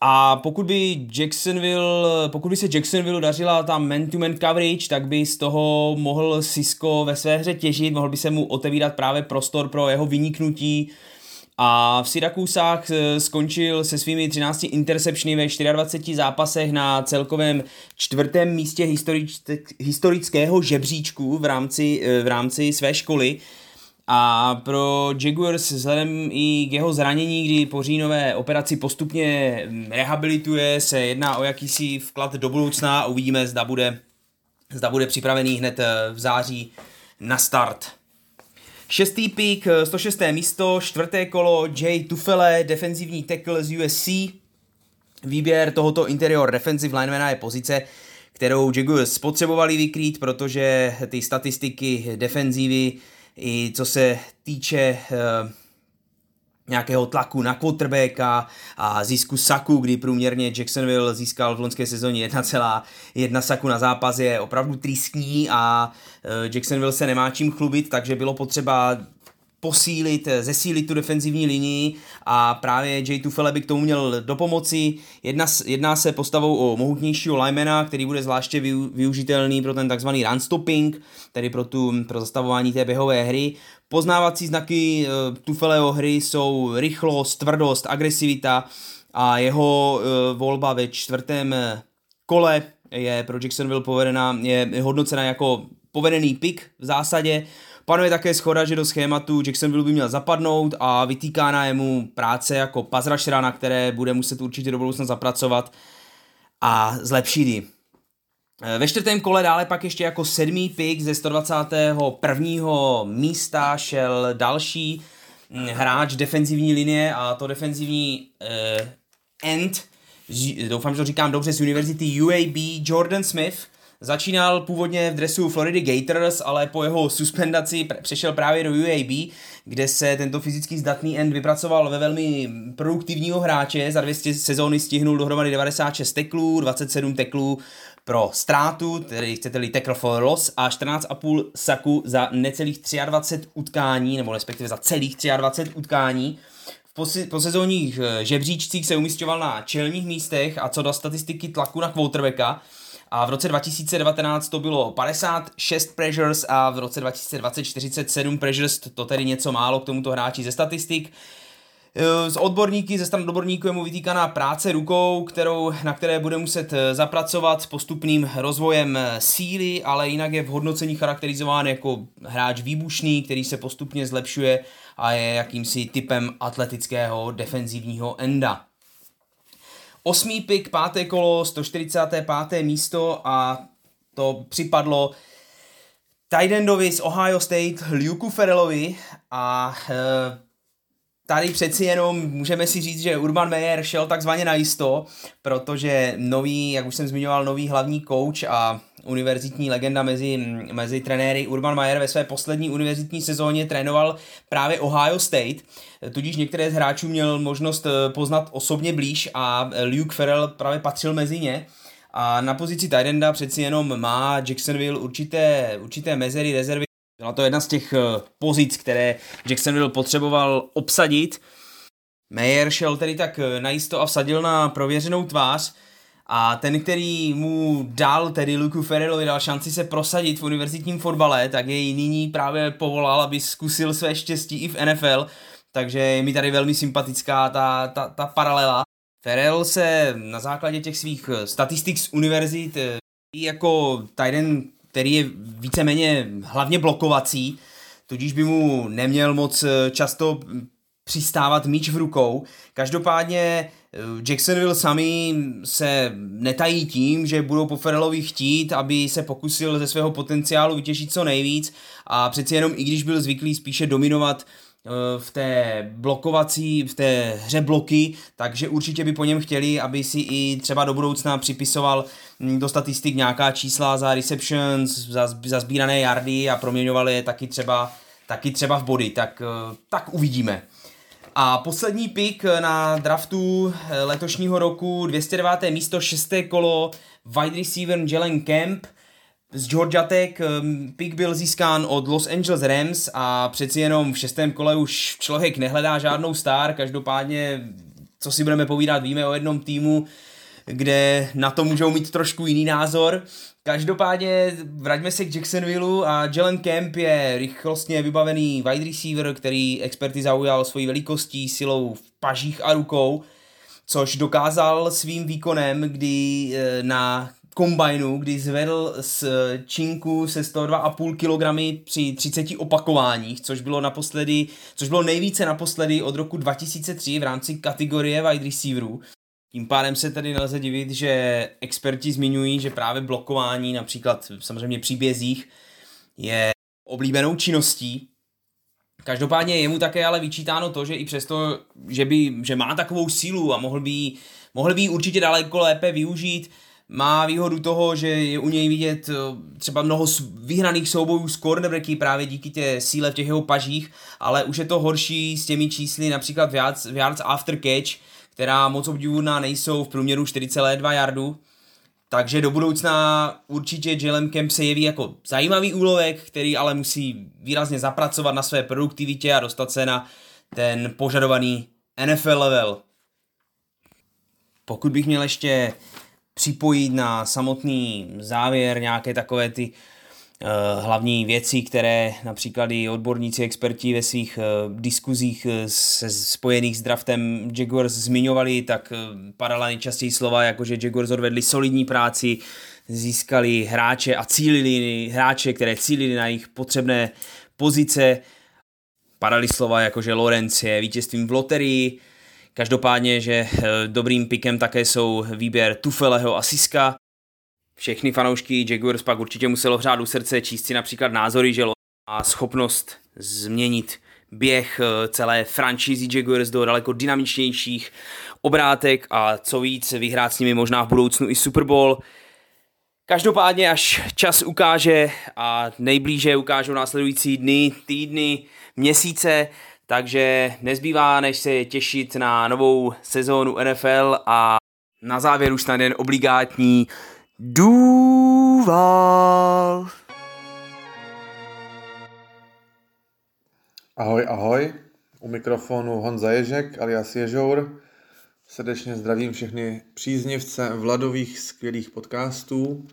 a pokud by Jacksonville, pokud by se Jacksonville dařila ta man-to-man coverage, tak by z toho mohl Cisco ve své hře těžit, mohl by se mu otevírat právě prostor pro jeho vyniknutí. A v Syrakusách eh, skončil se svými 13 interceptiony ve 24 zápasech na celkovém čtvrtém místě historického žebříčku v rámci, eh, v rámci své školy. A pro Jaguars vzhledem i k jeho zranění, kdy po říjnové operaci postupně rehabilituje, se jedná o jakýsi vklad do budoucna a uvidíme, zda bude, zda bude připravený hned v září na start. Šestý pík, 106. místo, čtvrté kolo, Jay Tufele, defenzivní tackle z USC. Výběr tohoto interior defensive linemana je pozice, kterou Jaguars potřebovali vykrýt, protože ty statistiky defenzívy, i co se týče uh, nějakého tlaku na quarterbacka a zisku saku, kdy průměrně Jacksonville získal v loňské sezóně 1,1 saku na zápas je opravdu trískní a eh, Jacksonville se nemá čím chlubit, takže bylo potřeba posílit, eh, zesílit tu defenzivní linii a právě J. Tufele by k tomu měl do pomoci. Jedna, jedná se postavou o mohutnějšího limena, který bude zvláště využitelný pro ten takzvaný run stopping, tedy pro, tu, pro zastavování té běhové hry. Poznávací znaky uh, Tufeleho hry jsou rychlost, tvrdost, agresivita a jeho uh, volba ve čtvrtém kole je pro Jacksonville povedena, je hodnocena jako povedený pick v zásadě. Panuje také schoda, že do schématu Jacksonville by měl zapadnout a vytýkána je mu práce jako pazrašera, na které bude muset určitě do budoucna zapracovat a zlepšit ji. Ve čtvrtém kole dále pak ještě jako sedmý pick ze 121. místa šel další hm, hráč defenzivní linie a to defenzivní uh, end, doufám, že to říkám dobře, z univerzity UAB Jordan Smith, Začínal původně v dresu Florida Gators, ale po jeho suspendaci přešel právě do UAB, kde se tento fyzicky zdatný end vypracoval ve velmi produktivního hráče. Za 200 sezóny stihnul dohromady 96 teklů, 27 teklů pro ztrátu, tedy chcete-li tackle for loss, a 14,5 saku za necelých 23 utkání, nebo respektive za celých 23 utkání. V posezónních eh, žebříčcích se umistoval na čelních místech a co do statistiky tlaku na quarterbacka, a v roce 2019 to bylo 56 pressures a v roce 2020 47 pressures, to tedy něco málo k tomuto hráči ze statistik. Z odborníky, ze strany odborníků je mu vytýkaná práce rukou, kterou, na které bude muset eh, zapracovat s postupným rozvojem eh, síly, ale jinak je v hodnocení charakterizován jako hráč výbušný, který se postupně zlepšuje a je jakýmsi typem atletického defenzivního enda. Osmý pik, páté kolo, 145. místo a to připadlo Tidendovi z Ohio State, Luke Ferrelovi a e, tady přeci jenom můžeme si říct, že Urban Meyer šel takzvaně na jisto, protože nový, jak už jsem zmiňoval, nový hlavní coach a univerzitní legenda mezi, mezi trenéry Urban Meyer ve své poslední univerzitní sezóně trénoval právě Ohio State, tudíž některé z hráčů měl možnost eh, poznat osobně blíž a Luke Farrell právě patřil mezi ně. A na pozici Tyrenda přeci jenom má Jacksonville určité, určité mezery, rezervy. Byla to jedna z těch eh, pozic, které Jacksonville potřeboval obsadit. Mayer šel tedy tak eh, najisto a vsadil na prověřenou tvář, a ten, který mu dal, tedy Luku Ferrelovi, dal šanci se prosadit v univerzitním fotbale, tak jej nyní právě povolal, aby zkusil své štěstí i v NFL, takže je mi tady velmi sympatická ta, ta, ta paralela. Ferrell se na základě těch svých statistik z univerzit eh, jako Tyden, který je víceméně hlavně blokovací, tudíž by mu neměl moc eh, často přistávat míč v rukou. Každopádně eh, Jacksonville sami se netají tím, že budou po Ferrelovi chtít, aby se pokusil ze svého potenciálu vytěžit co nejvíc a přeci jenom i když byl zvyklý spíše dominovat eh, v té blokovací, v té hře bloky, takže určitě by po něm chtěli, aby si i třeba do budoucna připisoval hm, do statistik nějaká čísla za receptions, za, za sbírané yardy a proměňovali je taky třeba, taky třeba v body, tak, eh, tak uvidíme. A poslední pick na draftu eh, letošního roku, 209. místo, 6. kolo, wide receiver Jalen Camp z Georgia Tech. Ehm, pick byl získán od Los Angeles Rams a přeci jenom v šestém kole už člověk nehledá žádnou star, každopádně, co si budeme povídat, víme o jednom týmu, kde na to můžou mít trošku jiný názor. Každopádně vraťme se k Jacksonvilleu a Jalen Camp je rychlostně vybavený wide receiver, který experty zaujal svojí velikostí, silou v pažích a rukou, což dokázal svým výkonem, kdy eh, na kombajnu, kdy zvedl z činku se 102,5 kg při 30 opakováních, což bylo naposledy, což bylo nejvíce naposledy od roku 2003 v rámci kategorie wide receiverů. Tím pádem se tedy nelze divit, že experti zmiňují, že právě blokování, například samozřejmě příbězích, je oblíbenou činností. Každopádně je mu také ale vyčítáno to, že i přesto, že, by, že má takovou sílu a mohl by, mohl by určitě daleko lépe využít, má výhodu toho, že je u něj vidět eh, třeba mnoho vyhraných soubojů s cornerbacky právě díky té síle v těch jeho pažích, ale už je to horší s těmi čísly například v yards, v yards after catch, která moc obdivuhodná nejsou v průměru 4,2 yardu. Takže do budoucna určitě Jalen Kemp se jeví jako zajímavý úlovek, který ale musí výrazně zapracovat na své produktivitě a dostat se na ten požadovaný NFL level. Pokud bych měl ještě připojit na samotný závěr nějaké takové ty uh, hlavní věci, které například i odborníci, experti ve svých uh, diskuzích uh, se spojených s draftem Jaguars zmiňovali, tak padala nejčastěji slova, jako že Jaguars odvedli solidní práci, získali hráče a cílili hráče, které cílili na jejich potřebné pozice. Padaly slova jako, že Lorenz je vítězstvím v loterii, Každopádně, že eh, dobrým pikem také jsou výběr Tufeleho a Siska. Všechny fanoušky Jaguars pak určitě muselo hřát u srdce číst si například názory, že má schopnost změnit běh eh, celé franšízy Jaguars do daleko dynamičnějších obrátek a co víc vyhrát s nimi možná v budoucnu i Super Bowl. Každopádně až čas ukáže a nejblíže ukážou následující dny, týdny, měsíce, takže nezbývá, než se těšit na novou sezónu NFL a na závěr už snad jen obligátní Duval. Ahoj, ahoj. U mikrofonu Honza Ježek alias Ježour. Srdečně zdravím všechny příznivce vladových skvělých podcastů.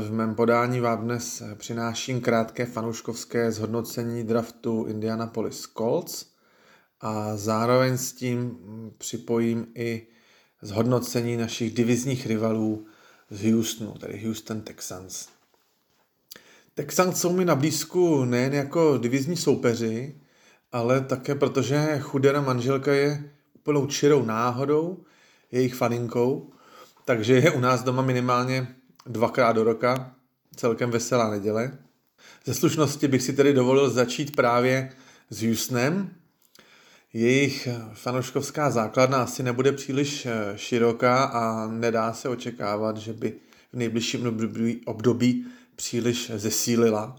V mém podání vám dnes přináším krátké fanouškovské zhodnocení draftu Indianapolis Colts a zároveň s tím připojím i zhodnocení našich divizních rivalů z Houstonu, tedy Houston Texans. Texans jsou mi na blízku nejen jako divizní soupeři, ale také protože chudera manželka je úplnou čirou náhodou, jejich faninkou, takže je u nás doma minimálně dvakrát do roka, celkem veselá neděle. Ze slušnosti bych si tedy dovolil začít právě s Houstonem. Jejich fanouškovská základna asi nebude příliš eh, široká a nedá se očekávat, že by v nejbližším období, příliš zesílila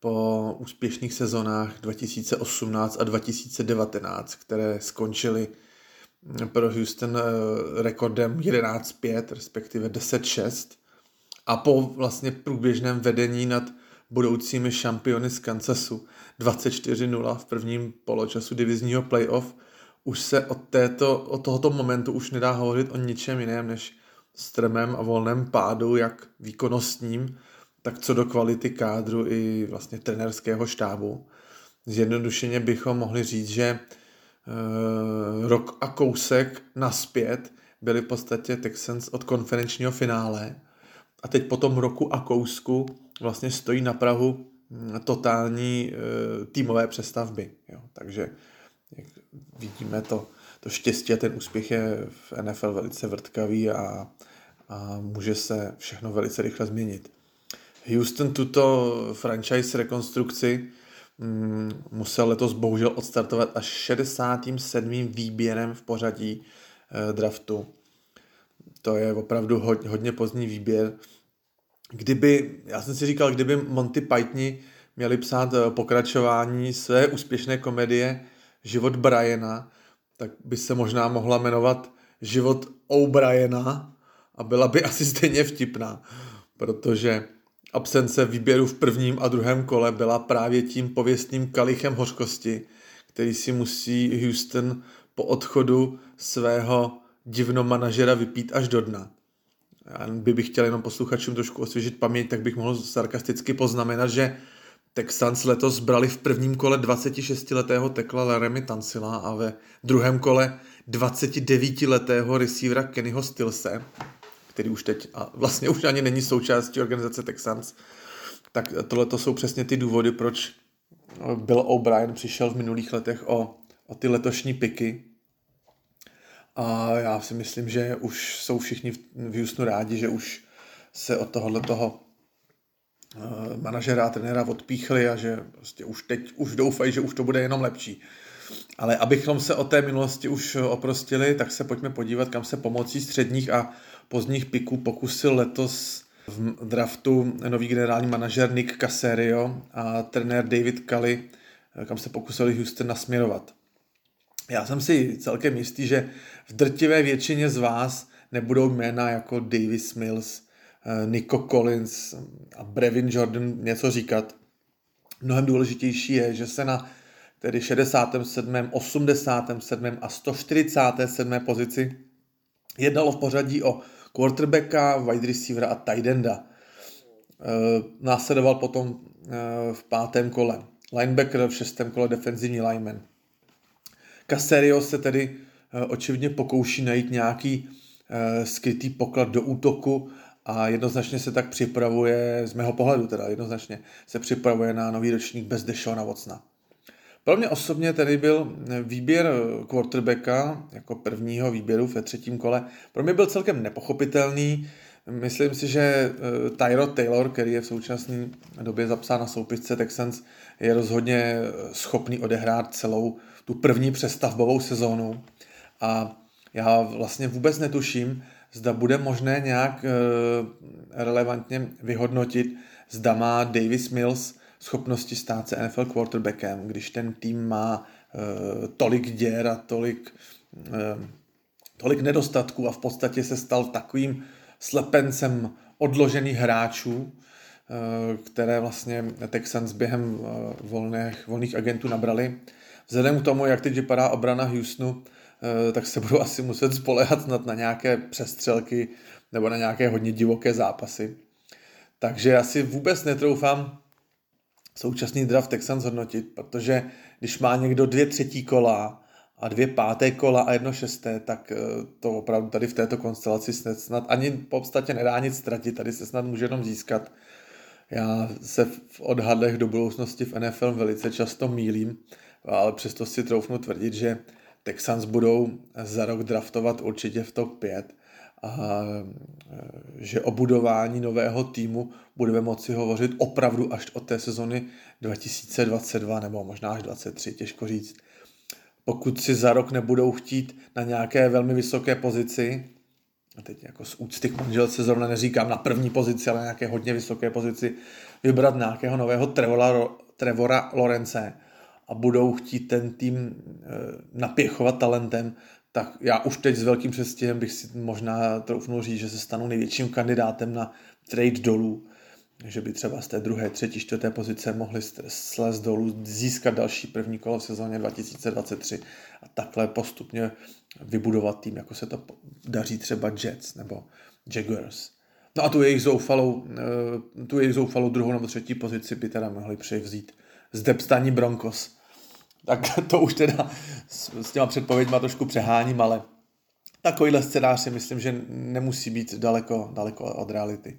po úspěšných sezonách 2018 a 2019, které skončily pro Houston eh, rekordem 11-5, respektive 10-6 a po vlastně průběžném vedení nad budoucími šampiony z Kansasu 24-0 v prvním poločasu divizního playoff už se od, této, od tohoto momentu už nedá hovořit o ničem jiném než strmém a volném pádu, jak výkonnostním, tak co do kvality kádru i vlastně trenerského štábu. Zjednodušeně bychom mohli říct, že e, rok a kousek naspět byli v podstatě Texans od konferenčního finále a teď po tom roku a kousku vlastně stojí na Prahu mm, totální e, týmové přestavby. Jo. Takže jak vidíme, to, to štěstí a ten úspěch je v NFL velice vrtkavý a, a může se všechno velice rychle změnit. Houston tuto franchise rekonstrukci mm, musel letos bohužel odstartovat až 67. výběrem v pořadí e, draftu to je opravdu hodně, hodně pozdní výběr. Kdyby, já jsem si říkal, kdyby Monty Pythoni měli psát eh, pokračování své úspěšné komedie Život Briana, tak by se možná mohla jmenovat Život O'Briena a byla by asi stejně vtipná, protože absence výběru v prvním a druhém kole byla právě tím pověstným kalichem hořkosti, který si musí Houston po odchodu svého divno manažera vypít až do dna. Já by bych chtěl jenom posluchačům trošku osvěžit paměť, tak bych mohl sarkasticky poznamenat, že Texans letos brali v prvním kole 26-letého tekla Laremy Tansila a ve druhém kole 29-letého receivera Kennyho Stilse. který už teď a vlastně už ani není součástí organizace Texans, tak tohle to jsou přesně ty důvody, proč Bill O'Brien přišel v minulých letech o, o ty letošní piky. A já si myslím, že už jsou všichni v Houstonu rádi, že už se od tohohle toho eh, manažera a trenéra odpíchli a že prostě už teď už doufají, že už to bude jenom lepší. Ale abychom se o té minulosti už oprostili, tak se pojďme podívat, kam se pomocí středních a pozdních piků pokusil letos v draftu nový generální manažer Nick Caserio a trenér David Cully, kam se pokusili Houston nasměrovat. Já jsem si celkem jistý, že v drtivé většině z vás nebudou jména jako Davis Mills, eh, Nico Collins a Brevin Jordan něco říkat. Mnohem důležitější je, že se na tedy 67., 87. a 147. pozici jednalo v pořadí o quarterbacka, wide receivera a tight enda. Eh, následoval potom eh, v pátém kole linebacker, v šestém kole defenzivní lineman. Caserio se tedy eh, očividně pokouší najít nějaký skrytý poklad do útoku a jednoznačně se tak připravuje, z mého pohledu teda jednoznačně, se připravuje na nový ročník bez Deshona Watsona. Pro mě osobně tedy byl výběr quarterbacka jako prvního výběru ve třetím kole. Pro mě byl celkem nepochopitelný. Myslím si, že eh, Tyro Taylor, který je v současné době zapsán na soupisce Texans, je rozhodně eh, schopný odehrát celou tu první přestavbovou sezónu. A já vlastně vůbec netuším, zda bude možné nějak eh, relevantně vyhodnotit, zda má Davis Mills schopnosti stát se NFL quarterbackem, když ten tým má uh, tolik děr a tolik, uh, tolik nedostatků a v podstatě se stal takovým slepencem odložených hráčů, které vlastně Texans během volných, volných agentů nabrali. Vzhledem k tomu, jak teď vypadá obrana Houstonu, tak se budou asi muset spolehat snad na nějaké přestřelky nebo na nějaké hodně divoké zápasy. Takže asi vůbec netroufám současný draft Texans hodnotit, protože když má někdo dvě třetí kola a dvě páté kola a jedno šesté, tak eh, to opravdu tady v této konstelaci snad ani v podstatě nedá nic ztratit, tady se snad může jenom získat. Já se v odhadech do budoucnosti v NFL velice často mílím, ale přesto si troufnu tvrdit, že Texans budou za rok draftovat určitě v top 5 a e, že o budování nového týmu budeme moci hovořit opravdu až od té sezony 2022 nebo možná až 2023, těžko říct. Pokud si za rok nebudou chtít na nějaké velmi vysoké pozici, a teď jako z úcty k manželce zrovna neříkám na první pozici, ale na nějaké hodně vysoké pozici, vybrat nějakého nového Trevora, Trevora Lorence a budou chtít ten tým e, napěchovat talentem, tak já už teď s velkým přestihem bych si možná troufnul říct, že se stanu největším kandidátem na trade dolů, že by třeba z té druhé, třetí, čtvrté pozice mohli slez dolů, získat další první kolo v sezóně 2023 a takhle postupně vybudovat tým, jako se to daří třeba Jets nebo Jaguars. No a tu jejich zoufalou, eh, tu jejich zoufalou druhou nebo třetí pozici by teda mohli převzít z Depstaní Broncos tak to už teda s, s těma předpověďma trošku přeháním, ale takovýhle scénář si myslím, že nemusí být daleko, daleko od reality.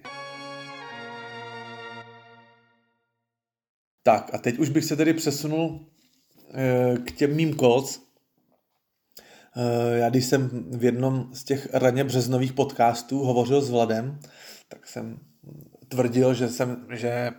Tak a teď už bych se tedy přesunul e, k těm mým Colts. E, já když jsem v jednom z těch raně březnových podcastů hovořil s Vladem, tak jsem tvrdil, že jsem, že e,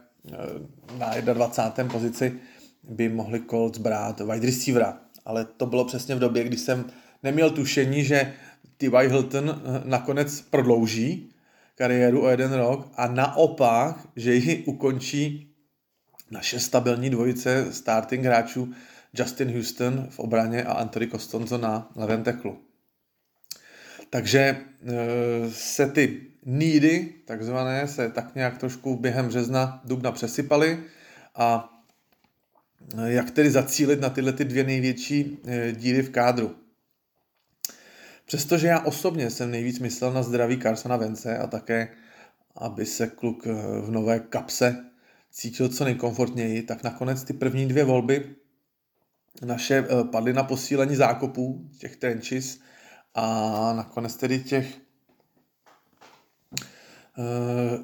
na 21. pozici by mohli Colts brát wide receivera. Ale to bylo přesně v době, kdy jsem neměl tušení, že T.Y. Hilton eh, nakonec prodlouží kariéru o jeden rok a naopak, že ji ukončí naše stabilní dvojice starting hráčů Justin Houston v obraně a Anthony Costonzo na levém teklu. Takže eh, se ty needy, takzvané, se tak nějak trošku během března, dubna přesypaly a jak tedy zacílit na tyhle ty dvě největší eh, díry v kádru. Přestože já osobně jsem nejvíc myslel na zdraví Carsona Vence a také, aby se kluk eh, v nové kapse cítil co nejkomfortněji, tak nakonec ty první dvě volby naše eh, padly na posílení zákopů, těch trenches a nakonec tedy těch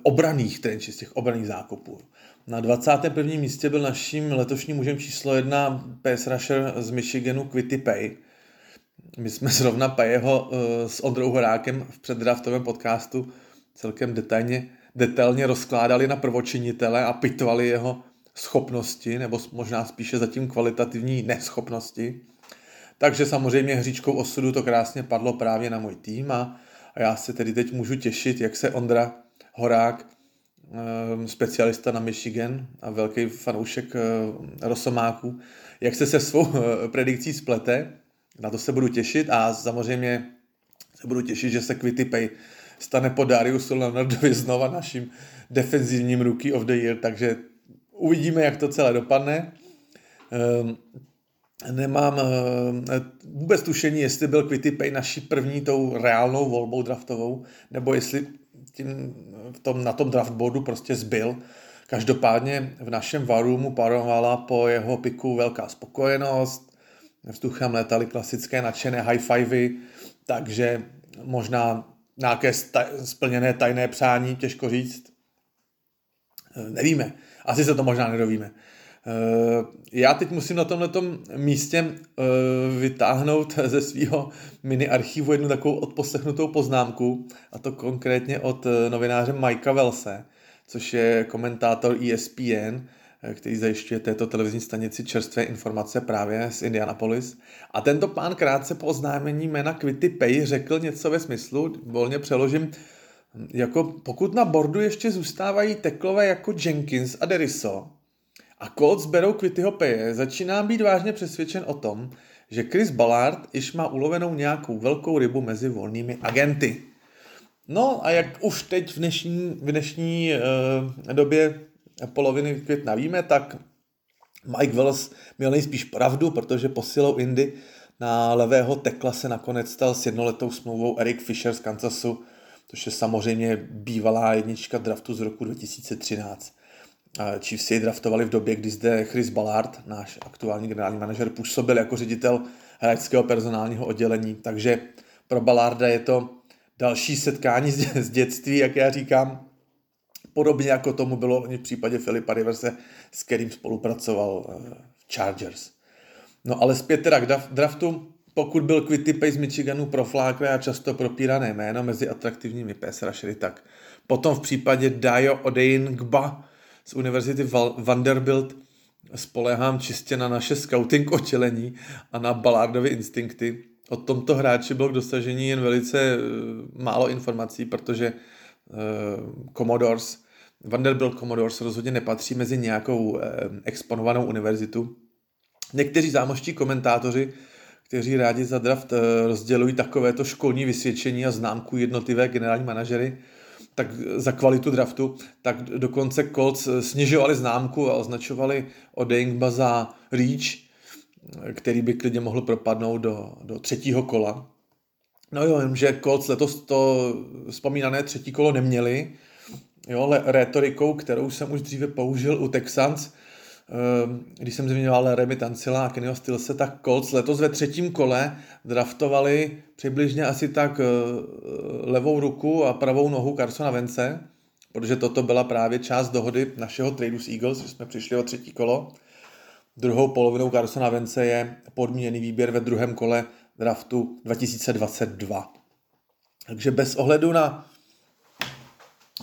obraných trenčí, z těch obraných zákopů. Na 21. místě byl naším letošním mužem číslo jedna pass rusher z Michiganu Quitty Pay. My jsme zrovna Pajeho s Ondrou Horákem v předdraftovém podcastu celkem detailně, detailně rozkládali na prvočinitele a pitvali jeho schopnosti, nebo možná spíše zatím kvalitativní neschopnosti. Takže samozřejmě hříčkou osudu to krásně padlo právě na můj tým a, a já se tedy teď můžu těšit, jak se Ondra Horák, specialista na Michigan a velký fanoušek eh, Rosomáků, jak se se svou eh, predikcí splete. Na to se budu těšit a samozřejmě se budu těšit, že se Pay stane po Dariusu Leonardovi znova naším defenzivním rookie of the year, takže uvidíme, jak to celé dopadne. Ehm, nemám vůbec tušení, jestli byl Pay naší první tou reálnou volbou draftovou, nebo jestli tím, v tom, na tom draftboardu prostě zbyl. Každopádně v našem varumu parovala po jeho piku velká spokojenost, vzduchem letali klasické nadšené high fivey, takže možná nějaké splněné tajné přání, těžko říct. Nevíme. Asi se to možná nedovíme. Eh, já teď musím na tomto místě eh, vytáhnout ze svého mini archivu jednu takovou odposlechnutou poznámku, a to konkrétně od novináře Mikea Velse, což je komentátor ESPN, který zajišťuje této televizní stanici čerstvé informace právě z Indianapolis. A tento pán krátce po oznámení jména Quitty Pay řekl něco ve smyslu, volně přeložím, jako pokud na bordu ještě zůstávají teklové jako Jenkins a Deriso a Colts berou Quittyho Paye, začínám být vážně přesvědčen o tom, že Chris Ballard již má ulovenou nějakou velkou rybu mezi volnými agenty. No a jak už teď v dnešní, v dnešní uh, době poloviny května víme, tak Mike Wells měl nejspíš pravdu, protože posilou Indy na levého tekla se nakonec stal s jednoletou smlouvou Eric Fisher z Kansasu, což je samozřejmě bývalá jednička draftu z roku 2013. Chiefs jej draftovali v době, kdy zde Chris Ballard, náš aktuální generální manažer, působil jako ředitel hráčského personálního oddělení, takže pro Ballarda je to další setkání z dětství, jak já říkám, Podobně jako tomu bylo v případě Filipa Riverse, s kterým spolupracoval eh, v Chargers. No ale zpět teda k draftu. Pokud byl Quitty Pay z Michiganu profláklé a často propírané jméno mezi atraktivními pass tak potom v případě Dio Odeyingba z Univerzity Vanderbilt spolehám čistě na naše scouting očelení a na Ballardovy instinkty. O tomto hráči bylo k dosažení jen velice eh, málo informací, protože uh, Commodores Vanderbilt Commodores rozhodně nepatří mezi nějakou eh, exponovanou univerzitu. Někteří zámoští komentátoři, kteří rádi za draft eh, rozdělují takovéto školní vysvědčení a známku jednotlivé generální manažery, tak za kvalitu draftu, tak dokonce Colts snižovali známku a označovali Odengba za reach, který by klidně mohl propadnout do, do třetího kola. No jo, jenže Colts letos to vzpomínané třetí kolo neměli, jo, retorikou, kterou jsem už dříve použil u Texans, když jsem zmiňoval Remy Tancila a Kennyho Stilse, tak Colts letos ve třetím kole draftovali přibližně asi tak eh, levou ruku a pravou nohu Carsona Vence, protože toto byla právě část dohody našeho tradu s Eagles, že jsme přišli o třetí kolo. Druhou polovinou Carsona Vence je podmíněný výběr ve druhém kole draftu 2022. Takže bez ohledu na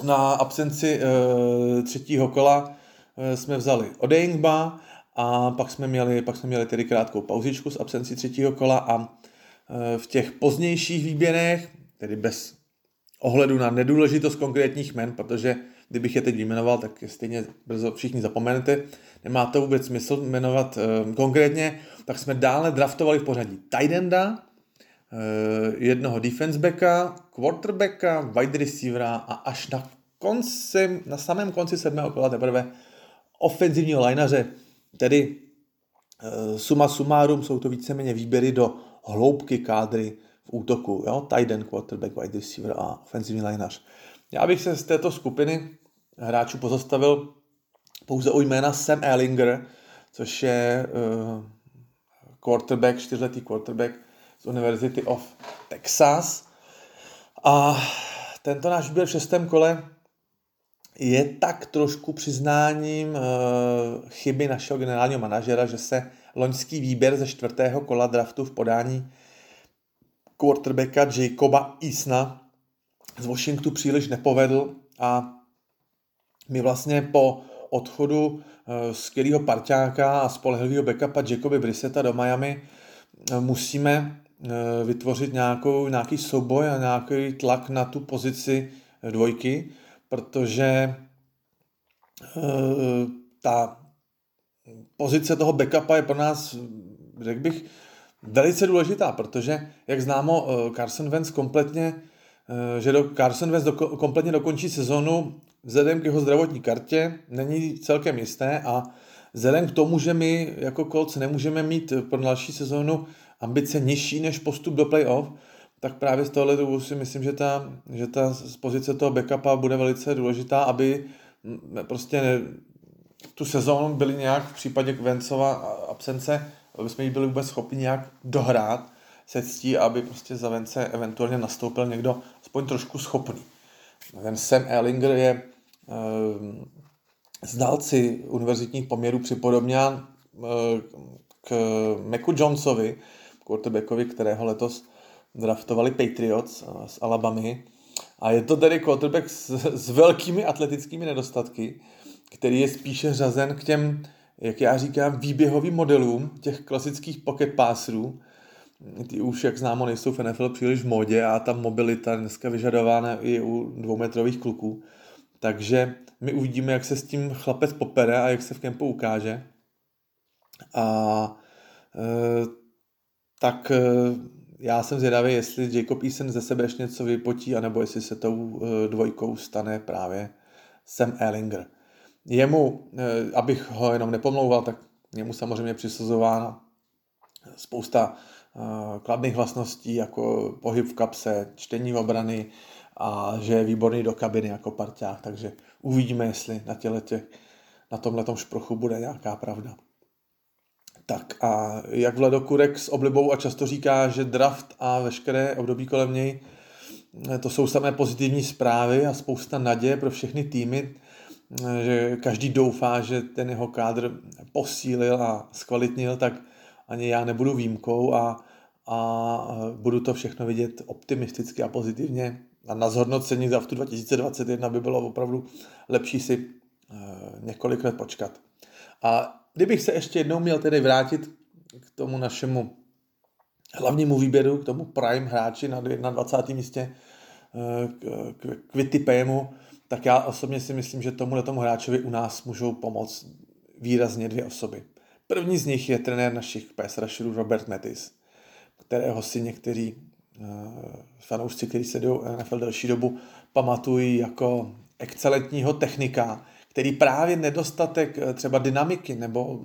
na absenci e, třetího kola jsme vzali Odejngba a pak jsme měli, pak jsme měli tedy krátkou pauzičku s absencí třetího kola a e, v těch pozdějších výběrech, tedy bez ohledu na nedůležitost konkrétních men, protože kdybych je teď vyjmenoval, tak stejně brzo všichni zapomenete, nemá to vůbec smysl jmenovat e, konkrétně, tak jsme dále draftovali v pořadí Tidenda, Eh, jednoho defense backa, quarterbacka, wide receivera a až na, konci, na samém konci sedmého kola teprve ofenzivního lineaře, tedy uh, suma sumárum jsou to víceméně výběry do hloubky kádry v útoku, jo? tight end, quarterback, wide receiver a ofenzivní lineař. Já bych se z této skupiny hráčů pozastavil pouze u jména Sam Ellinger, což je uh, quarterback, čtyřletý quarterback, University of Texas. A tento náš výběr v šestém kole je tak trošku přiznáním chyby našeho generálního manažera, že se loňský výběr ze čtvrtého kola draftu v podání quarterbacka Jacoba Isna z Washingtonu příliš nepovedl a my vlastně po odchodu eh, skvělého parťáka a spolehlivého backupa Jacoby Brisseta do Miami eh, musíme eh, vytvořit nějakou, nějaký souboj a nějaký tlak na tu pozici dvojky, protože ta pozice toho backupa je pro nás, řekl bych, velice důležitá, protože, jak známo, Carson Wentz kompletně, že do Carson Wentz do, kompletně dokončí sezonu vzhledem k jeho zdravotní kartě není celkem jisté a vzhledem k tomu, že my jako Colts nemůžeme mít pro další sezónu ambice nižší než postup do playoff, tak právě z tohohle důvodu si myslím, že ta, že ta z pozice toho backupa bude velice důležitá, aby prostě ne, tu sezónu byli nějak v případě Vencova absence, aby jsme ji byli vůbec schopni nějak dohrát se ctí, aby prostě za Vence eventuálně nastoupil někdo aspoň trošku schopný. Ten Sam Ellinger je Ehm, znalci univerzitních poměrů připodobňán eh, k Meku Jonesovi, quarterbackovi, kterého letos draftovali Patriots eh, z Alabamy. A je to tedy quarterback s, s velkými atletickými nedostatky, který je spíše řazen k těm, jak já říkám, výběhovým modelům těch klasických pocket passerů. Ty už, jak známo, nejsou v NFL příliš v modě a ta mobilita dneska vyžadována i u dvoumetrových kluků. Takže my uvidíme, jak se s tím chlapec popere a jak se v kempu ukáže. A e, tak e, já jsem zvědavý, jestli Jacob Eason ze sebe ještě něco vypotí, anebo jestli se tou e, dvojkou stane právě Sam Ellinger. Jemu, e, abych ho jenom nepomlouval, tak jemu samozřejmě přisuzována spousta e, kladných vlastností, jako pohyb v kapse, čtení obrany, a že je výborný do kabiny jako parťák, takže uvidíme, jestli na těch, na tomhle šprochu bude nějaká pravda. Tak a jak Vlado Kurek s oblibou a často říká, že draft a veškeré období kolem něj, to jsou samé pozitivní zprávy a spousta naděje pro všechny týmy, že každý doufá, že ten jeho kádr posílil a zkvalitnil, tak ani já nebudu výjimkou a, a budu to všechno vidět optimisticky a pozitivně a na zhodnocení draftu 2021 by bylo opravdu lepší si eh, několik let počkat. A kdybych se ještě jednou měl tedy vrátit k tomu našemu hlavnímu výběru, k tomu prime hráči na 21. místě eh, k Wittipému, tak já osobně si myslím, že tomuhle tomu hráčovi u nás můžou pomoct výrazně dvě osoby. První z nich je trenér našich pass rusherů Robert Metis, kterého si někteří Eh, fanoušci, kteří sledují NFL delší dobu, pamatují jako excelentního technika, který právě nedostatek eh, třeba dynamiky nebo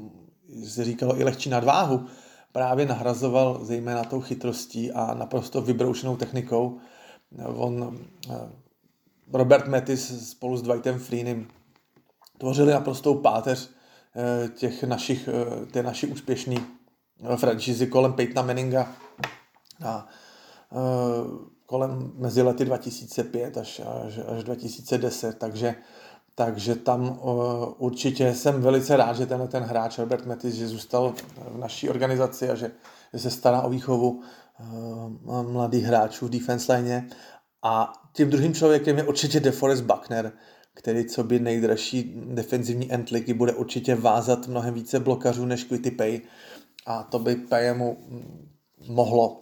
se říkalo i lehčí nadváhu, právě nahrazoval zejména tou chytrostí a naprosto vybroušenou technikou. On, eh, Robert Metis spolu s Dwightem Freenem tvořili naprostou páteř těch našich, té naší úspěšné franšízy kolem Peytona Manninga a Eh, kolem mezi lety 2005 až, až, až 2010, takže, takže tam uh, určitě jsem velice rád, že tenhle ten hráč Robert Metis, že zůstal v naší organizaci a že, že se stará o výchovu uh, mladých hráčů v defense line. A tím druhým člověkem je určitě DeForest Buckner, který co by nejdražší defenzivní end ligy bude určitě vázat mnohem více blokařů než Quitty Pay a to by Payemu mohlo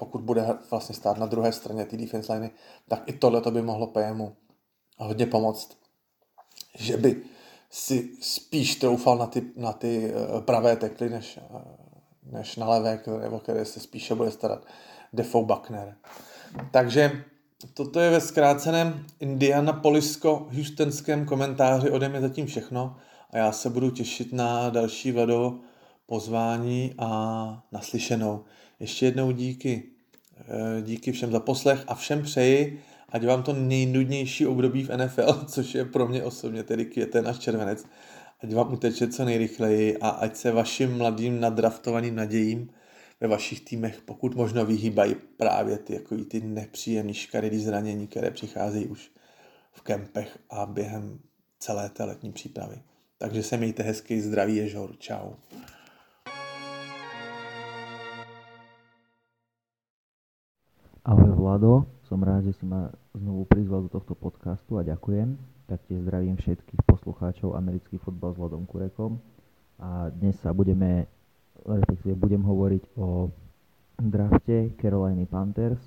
pokud bude vlastně stát na druhé straně té defense liney, tak i tohle to by mohlo PMu hodně pomoct. Že by si spíš troufal na ty, na ty eh, pravé tekly, než, eh, než na levé, nebo které se spíše bude starat Defoe Buckner. Takže toto je ve zkráceném Indianapolisko-houstonském komentáři ode mě zatím všechno a já se budu těšit na další Vlado pozvání a naslyšenou. Ještě jednou díky. Eh, díky všem za poslech a všem přeji, ať vám to nejnudnější období v NFL, což je pro mě osobně tedy květen až červenec, ať vám uteče co nejrychleji a ať se vašim mladým nadraftovaným nadějím ve vašich týmech pokud možno vyhýbají právě ty, jako ty nepříjemné škaredý zranění, které přicházejí už v kempech a během celé té letní přípravy. Takže se mějte hezky, zdraví ježor, čau. Ahoj Vlado, som rád, že si ma znovu prizval do tohto podcastu a ďakujem. Taktiež zdravím všetkých poslucháčov Americký futbal s Vladom Kurekom. A dnes sa budeme, respektíve budem hovoriť o drafte Carolina Panthers.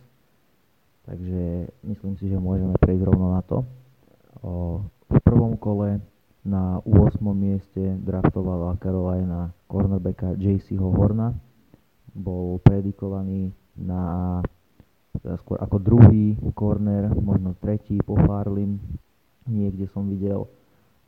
Takže myslím si, že môžeme prejsť rovno na to. O, v prvom kole na 8. mieste draftovala Carolina cornerbacka JCho Horna. Bol predikovaný na skôr ako druhý corner, možno tretí po Farlim, niekde som videl,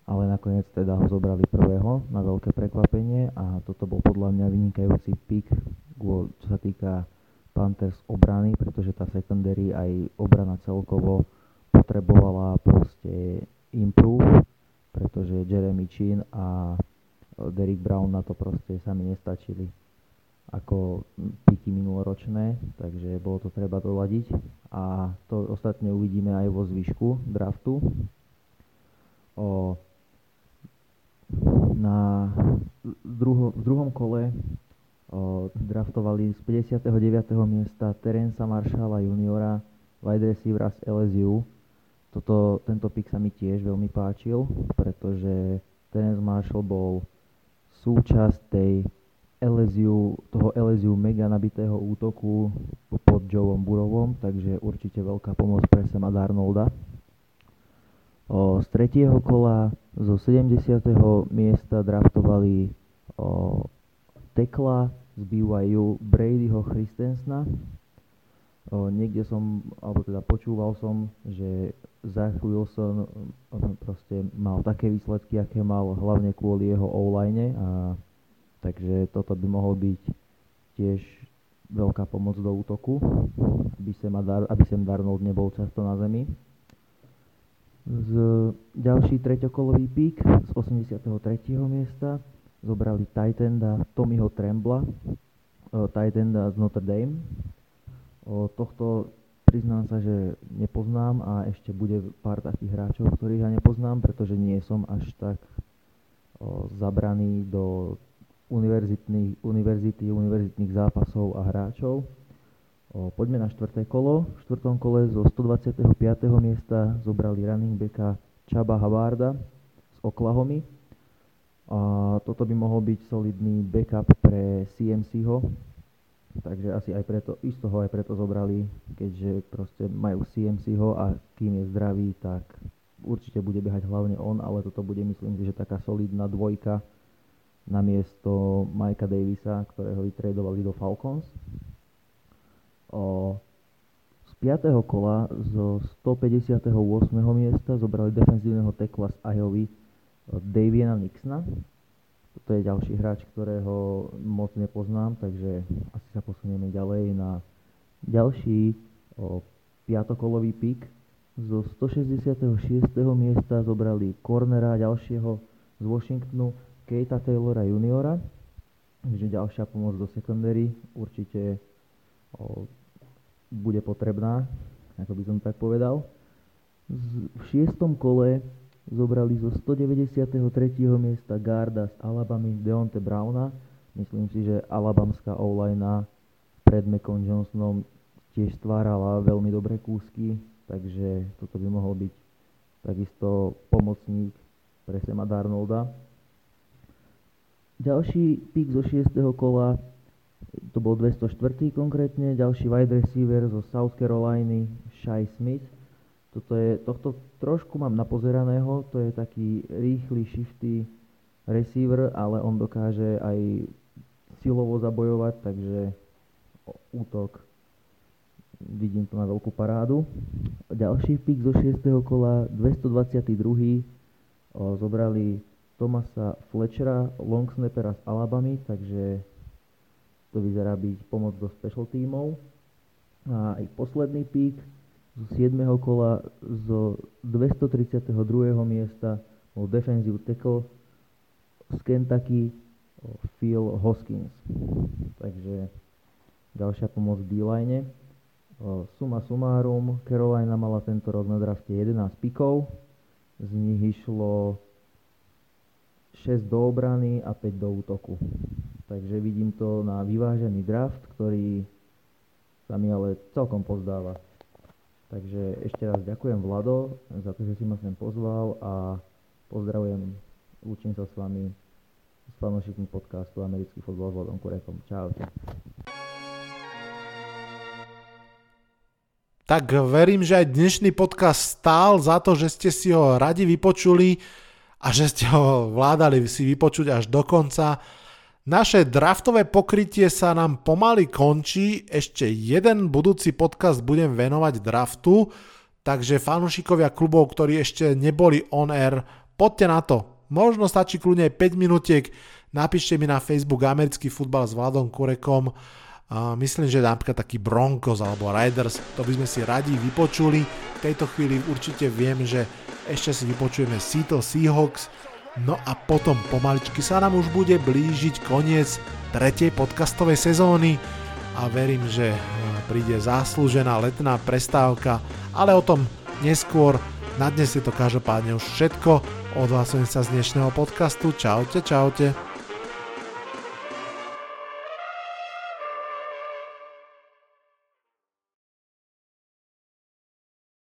ale nakoniec teda ho zobrali prvého na veľké prekvapenie a toto bol podľa mňa vynikajúci pick, čo sa týka Panthers obrany, pretože tá secondary aj obrana celkovo potrebovala proste improve, pretože Jeremy Chin a Derek Brown na to proste sami nestačili ako piky minuloročné, takže bolo to treba doladiť a to ostatne uvidíme aj vo zvyšku draftu. O, na druho, v druhom kole o, draftovali z 59. miesta Terensa Marshalla juniora, wide receivera z LSU. Toto, tento pick sa mi tiež veľmi páčil, pretože Terence Marshall bol súčasť tej LSU, toho LSU mega nabitého útoku pod Joeom Burovom, takže určite veľká pomoc pre Sema Darnolda. O, z tretieho kola zo 70. miesta draftovali o, tekla z BYU Bradyho Christensna. O, niekde som, alebo teda počúval som, že Zach Wilson proste mal také výsledky, aké mal hlavne kvôli jeho online a Takže toto by mohol byť tiež veľká pomoc do útoku, aby sem, Dar, aby sem Darnold nebol často na zemi. Z ďalší treťokolový pík z 83. miesta zobrali Titanda Tommyho Trembla, Titanda z Notre Dame. O tohto priznám sa, že nepoznám a ešte bude pár takých hráčov, ktorých ja nepoznám, pretože nie som až tak o, zabraný do univerzitných, univerzity, univerzitných zápasov a hráčov. O, poďme na štvrté kolo. V štvrtom kole zo 125. miesta zobrali running backa Chaba Havarda z Oklahomy. A toto by mohol byť solidný backup pre CMC-ho, takže asi aj preto, isto ho aj preto zobrali, keďže proste majú CMC-ho a kým je zdravý, tak určite bude behať hlavne on, ale toto bude myslím si, že taká solidná dvojka na miesto Mikea Davisa, ktorého vytredovali do Falcons. O, z 5. kola zo 158. miesta zobrali defenzívneho tekla z Iowa Daviana Nixona. Toto je ďalší hráč, ktorého moc nepoznám, takže asi sa posunieme ďalej na ďalší o, piatokolový pik. Zo 166. miesta zobrali cornera ďalšieho z Washingtonu Kejta Taylora juniora, takže ďalšia pomoc do secondary určite o, bude potrebná, ako by som tak povedal. Z, v šiestom kole zobrali zo 193. miesta Garda z Alabamy Deonte Browna. Myslím si, že alabamská online pred Macon Johnsonom tiež stvárala veľmi dobré kúsky, takže toto by mohol byť takisto pomocník pre Sema Darnolda. Ďalší pík zo 6. kola, to bol 204. konkrétne, ďalší wide receiver zo South Caroliny, Shai Smith. Toto je, tohto trošku mám napozeraného, to je taký rýchly, shifty receiver, ale on dokáže aj silovo zabojovať, takže útok vidím to na veľkú parádu. Ďalší pík zo 6. kola, 222. zobrali Tomasa Fletchera, long snappera z Alabamy, takže to vyzerá byť pomoc do special tímov. A aj posledný pík z 7. kola zo 232. miesta bol defensive tackle z Kentucky Phil Hoskins. Takže ďalšia pomoc v D-line. Suma sumárum, Carolina mala tento rok na drafte 11 pikov, z nich išlo 6 do obrany a 5 do útoku. Takže vidím to na vyvážený draft, ktorý sa mi ale celkom pozdáva. Takže ešte raz ďakujem Vlado za to, že si ma sem pozval a pozdravujem, učím sa s vami s fanúšikmi podcastu Americký fotbal s Vladom Kurekom. Čaute. Tak verím, že aj dnešný podcast stál za to, že ste si ho radi vypočuli a že ste ho vládali si vypočuť až do konca. Naše draftové pokrytie sa nám pomaly končí, ešte jeden budúci podcast budem venovať draftu, takže fanúšikovia klubov, ktorí ešte neboli on air, poďte na to. Možno stačí kľudne 5 minútiek, napíšte mi na Facebook americký futbal s Vladom Kurekom, a myslím, že napríklad taký Broncos alebo Riders, to by sme si radi vypočuli. V tejto chvíli určite viem, že ešte si vypočujeme Seattle Seahawks. No a potom pomaličky sa nám už bude blížiť koniec tretej podcastovej sezóny a verím, že e, príde zaslúžená letná prestávka, ale o tom neskôr. Na dnes je to každopádne už všetko. Odhlasujem sa z dnešného podcastu. Čaute, čaute.